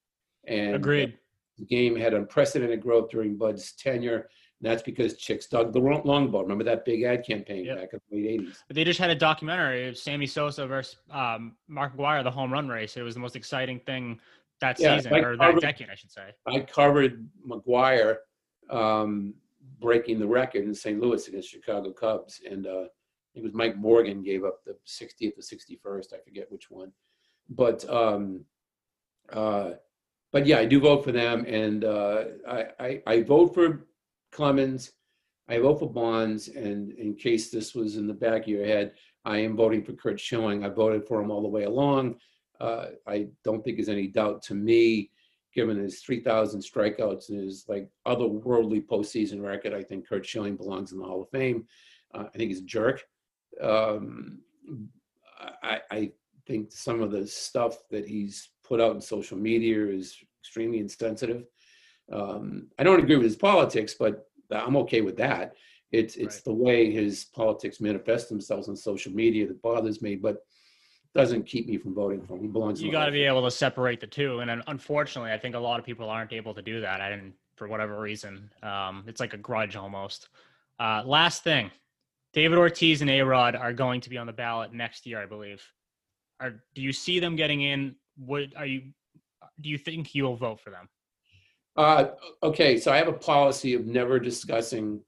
And Agreed. the game had unprecedented growth during Bud's tenure. That's because chicks dug the long ball. Remember that big ad campaign Yep. back in the late 80s? But they just had a documentary of Sammy Sosa versus um, Mark McGwire, the home run race. It was the most exciting thing that Yeah, season, or that decade, I should say. I covered McGwire um, breaking the record in St. Louis against Chicago Cubs. And uh, it was Mike Morgan gave up the 60th or 61st. I forget which one. But um, uh, but yeah, I do vote for them. And uh, I, I, I vote for Clemens. I vote for Bonds. And in case this was in the back of your head, I am voting for Curt Schilling. I voted for him all the way along. Uh, I don't think there's any doubt to me given his 3,000 strikeouts and his like otherworldly postseason record, I think Curt Schilling belongs in the Hall of Fame. Uh, I think he's a jerk. Um, I, I think some of the stuff that he's put out in social media is extremely insensitive. Um, I don't agree with his politics, but I'm okay with that. It's it's Right. the way his politics manifest themselves on social media that bothers me, but doesn't keep me from voting for him. He belongs. You got to be able to separate the two, and un- unfortunately, I think a lot of people aren't able to do that. I didn't for whatever reason. Um, it's like a grudge almost. Uh, last thing, David Ortiz and A Rod are going to be on the ballot next year, I believe. Are do you see them getting in? What are you? Do you think you will vote for them? Uh, okay, so I have a policy of never discussing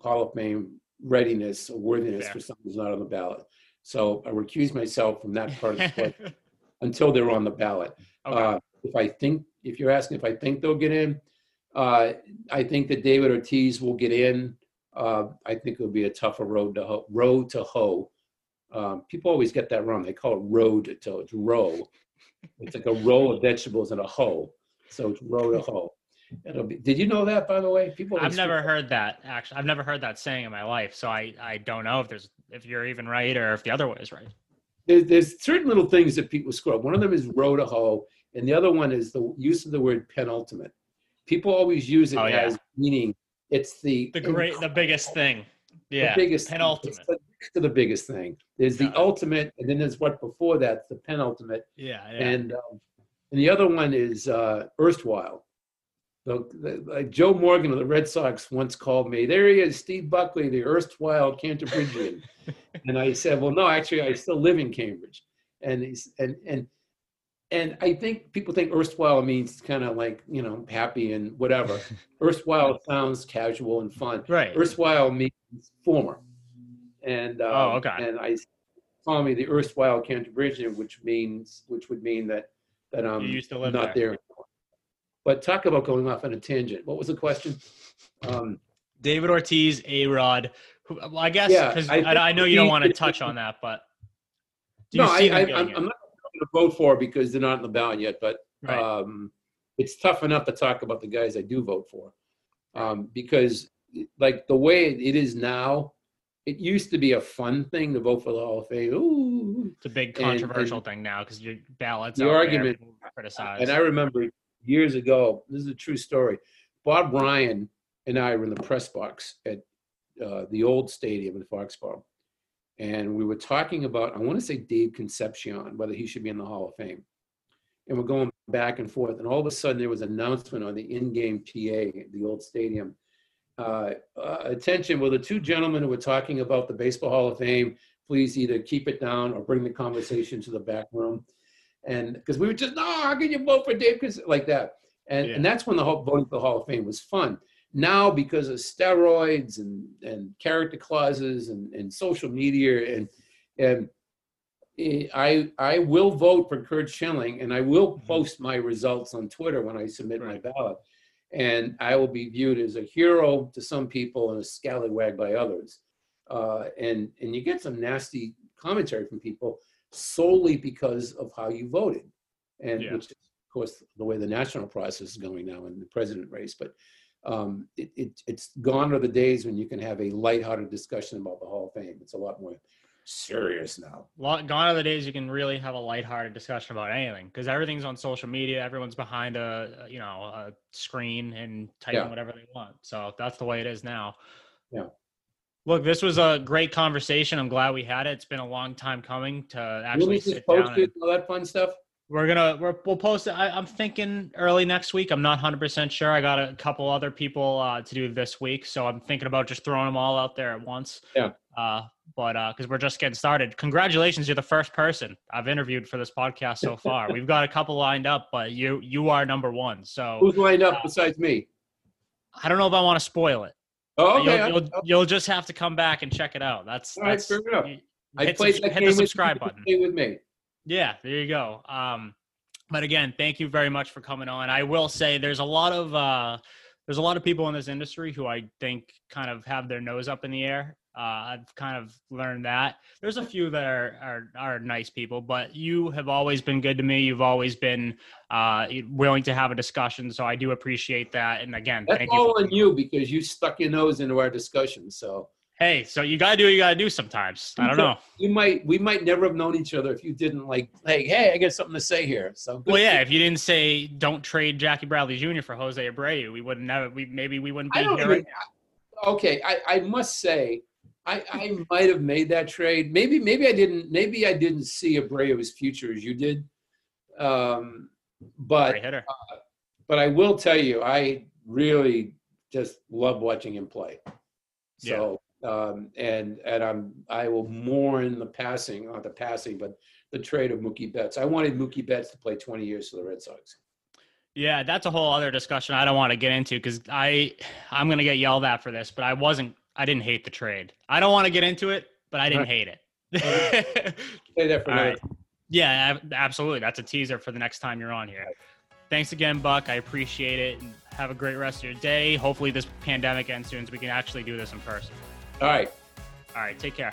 Hall of Fame readiness or worthiness for something who's not on the ballot. So I recuse myself from that part of the question until they're on the ballot. Okay. Uh, if I think, if you're asking if I think they'll get in, uh, I think that David Ortiz will get in. Uh, I think it'll be a tougher road to hoe. Road to hoe. Um, people always get that wrong. They call it road to it's row. It's like a row of vegetables and a hoe. So it's row to hoe. It'll be, did you know that, by the way? People. I've never heard that actually. I've never heard that saying in my life, so I I don't know if there's if you're even right or if the other way is right. There's, there's certain little things that people screw up. One of them is row to hoe, and the other one is the use of the word penultimate. People always use it Oh, yeah. as meaning it's the The great, the biggest thing. Yeah, the Yeah, biggest thing. penultimate. It's the, next to the biggest thing. There's the it. ultimate, and then there's what before that, the penultimate, Yeah, yeah. and um, and the other one is uh, erstwhile. Like Joe Morgan of the Red Sox once called me. There he is, Steve Buckley, the erstwhile Cantabrigian. and I said, "Well, no, actually, I still live in Cambridge." And he's and and and I think people think erstwhile means kind of like you know happy and whatever. erstwhile sounds casual and fun. right. Erstwhile means former. And um, Oh, okay. And I call me the erstwhile Cantabrigian, which means which would mean that that I'm you used to live not there. there. But talk about going off on a tangent. What was the question? Um, David Ortiz, A Rod. Well, I guess Yeah, because I I, I, know you don't want to touch on that, but do you no, I, I. I'm not going to vote for because they're not in the ballot yet. But Right. um, it's tough enough to talk about the guys I do vote for um, because, like the way it is now, it used to be a fun thing to vote for the Hall of Fame. Ooh, it's a big and- controversial thing now because your ballots The argument- people criticize. And I remember years ago, this is a true story. Bob Ryan and I were in the press box at uh, the old stadium in Foxborough. And we were talking about, I want to say Dave Concepcion, whether he should be in the Hall of Fame. And we're going back and forth. And all of a sudden, there was an announcement on the in game PA at the old stadium. Uh, uh, attention, will the two gentlemen who were talking about the Baseball Hall of Fame please either keep it down or bring the conversation to the back room? And because we were just no, how can you vote for Dave? Because like that, and Yeah. and that's when the whole voting for the Hall of Fame was fun. Now because of steroids and and character clauses and and social media and and I I will vote for Curt Schilling and I will Mhm. post my results on Twitter when I submit my ballot, and I will be viewed as a hero to some people and a scallywag by others, uh, and and you get some nasty commentary from people solely because of how you voted, and Yeah. which is, of course, the way the national process is going now in the president race. But um, it, it, it's gone are the days when you can have a lighthearted discussion about the Hall of Fame. It's a lot more serious now. Gone are the days you can really have a lighthearted discussion about anything because everything's on social media. Everyone's behind a you know a screen and typing Yeah. whatever they want. So that's the way it is now. Yeah. Look, this was a great conversation. I'm glad we had it. It's been a long time coming to actually sit post down. And, all that fun stuff? we're gonna we're, we'll post it. I, I'm thinking early next week. I'm not 100 percent sure. I got a couple other people uh, to do this week, so I'm thinking about just throwing them all out there at once. Yeah. Uh, but because we're just getting started, congratulations! You're the first person I've interviewed for this podcast so far. We've got a couple lined up, but you you are number one. So Who's lined Uh, up besides me? I don't know if I want to spoil it. Oh, okay. You'll, you'll, you'll just have to come back and check it out. That's All right, that's fair enough. you- I hit, played that hit game the subscribe you button. play with me. Yeah, there you go. Um, but again, thank you very much for coming on. I will say there's a lot of uh, there's a lot of people in this industry who I think kind of have their nose up in the air. Uh, I've kind of learned that. There's a few that are, are are nice people, but you have always been good to me. You've always been uh, willing to have a discussion, so I do appreciate that. And again, That's thank you. all for- on you because you stuck your nose into our discussion. So Hey, so you gotta do what you gotta do sometimes. I don't know. you might we might never have known each other if you didn't like like hey I got something to say here. So good Well, yeah. If you didn't say don't trade Jackie Bradley Jr. for Jose Abreu, we wouldn't have. We maybe we wouldn't be here. even, right okay, I, I must say, I, I might have made that trade. Maybe maybe I didn't. Maybe I didn't see Abreu's future as you did. Um, but hitter. but I will tell you, I really just love watching him play. So um, and and I'm I will mourn the passing, not the passing, but the trade of Mookie Betts. I wanted Mookie Betts to play 20 years for the Red Sox. Yeah, that's a whole other discussion I don't want to get into because I I'm gonna get yelled at for this, but I wasn't I didn't hate the trade. I don't want to get into it, but I didn't hate it. Say that for All right. Yeah, absolutely. That's a teaser for the next time you're on here. Thanks again, Buck. I appreciate it. And have a great rest of your day. Hopefully, this pandemic ends soon so we can actually do this in person. All right. All right, take care.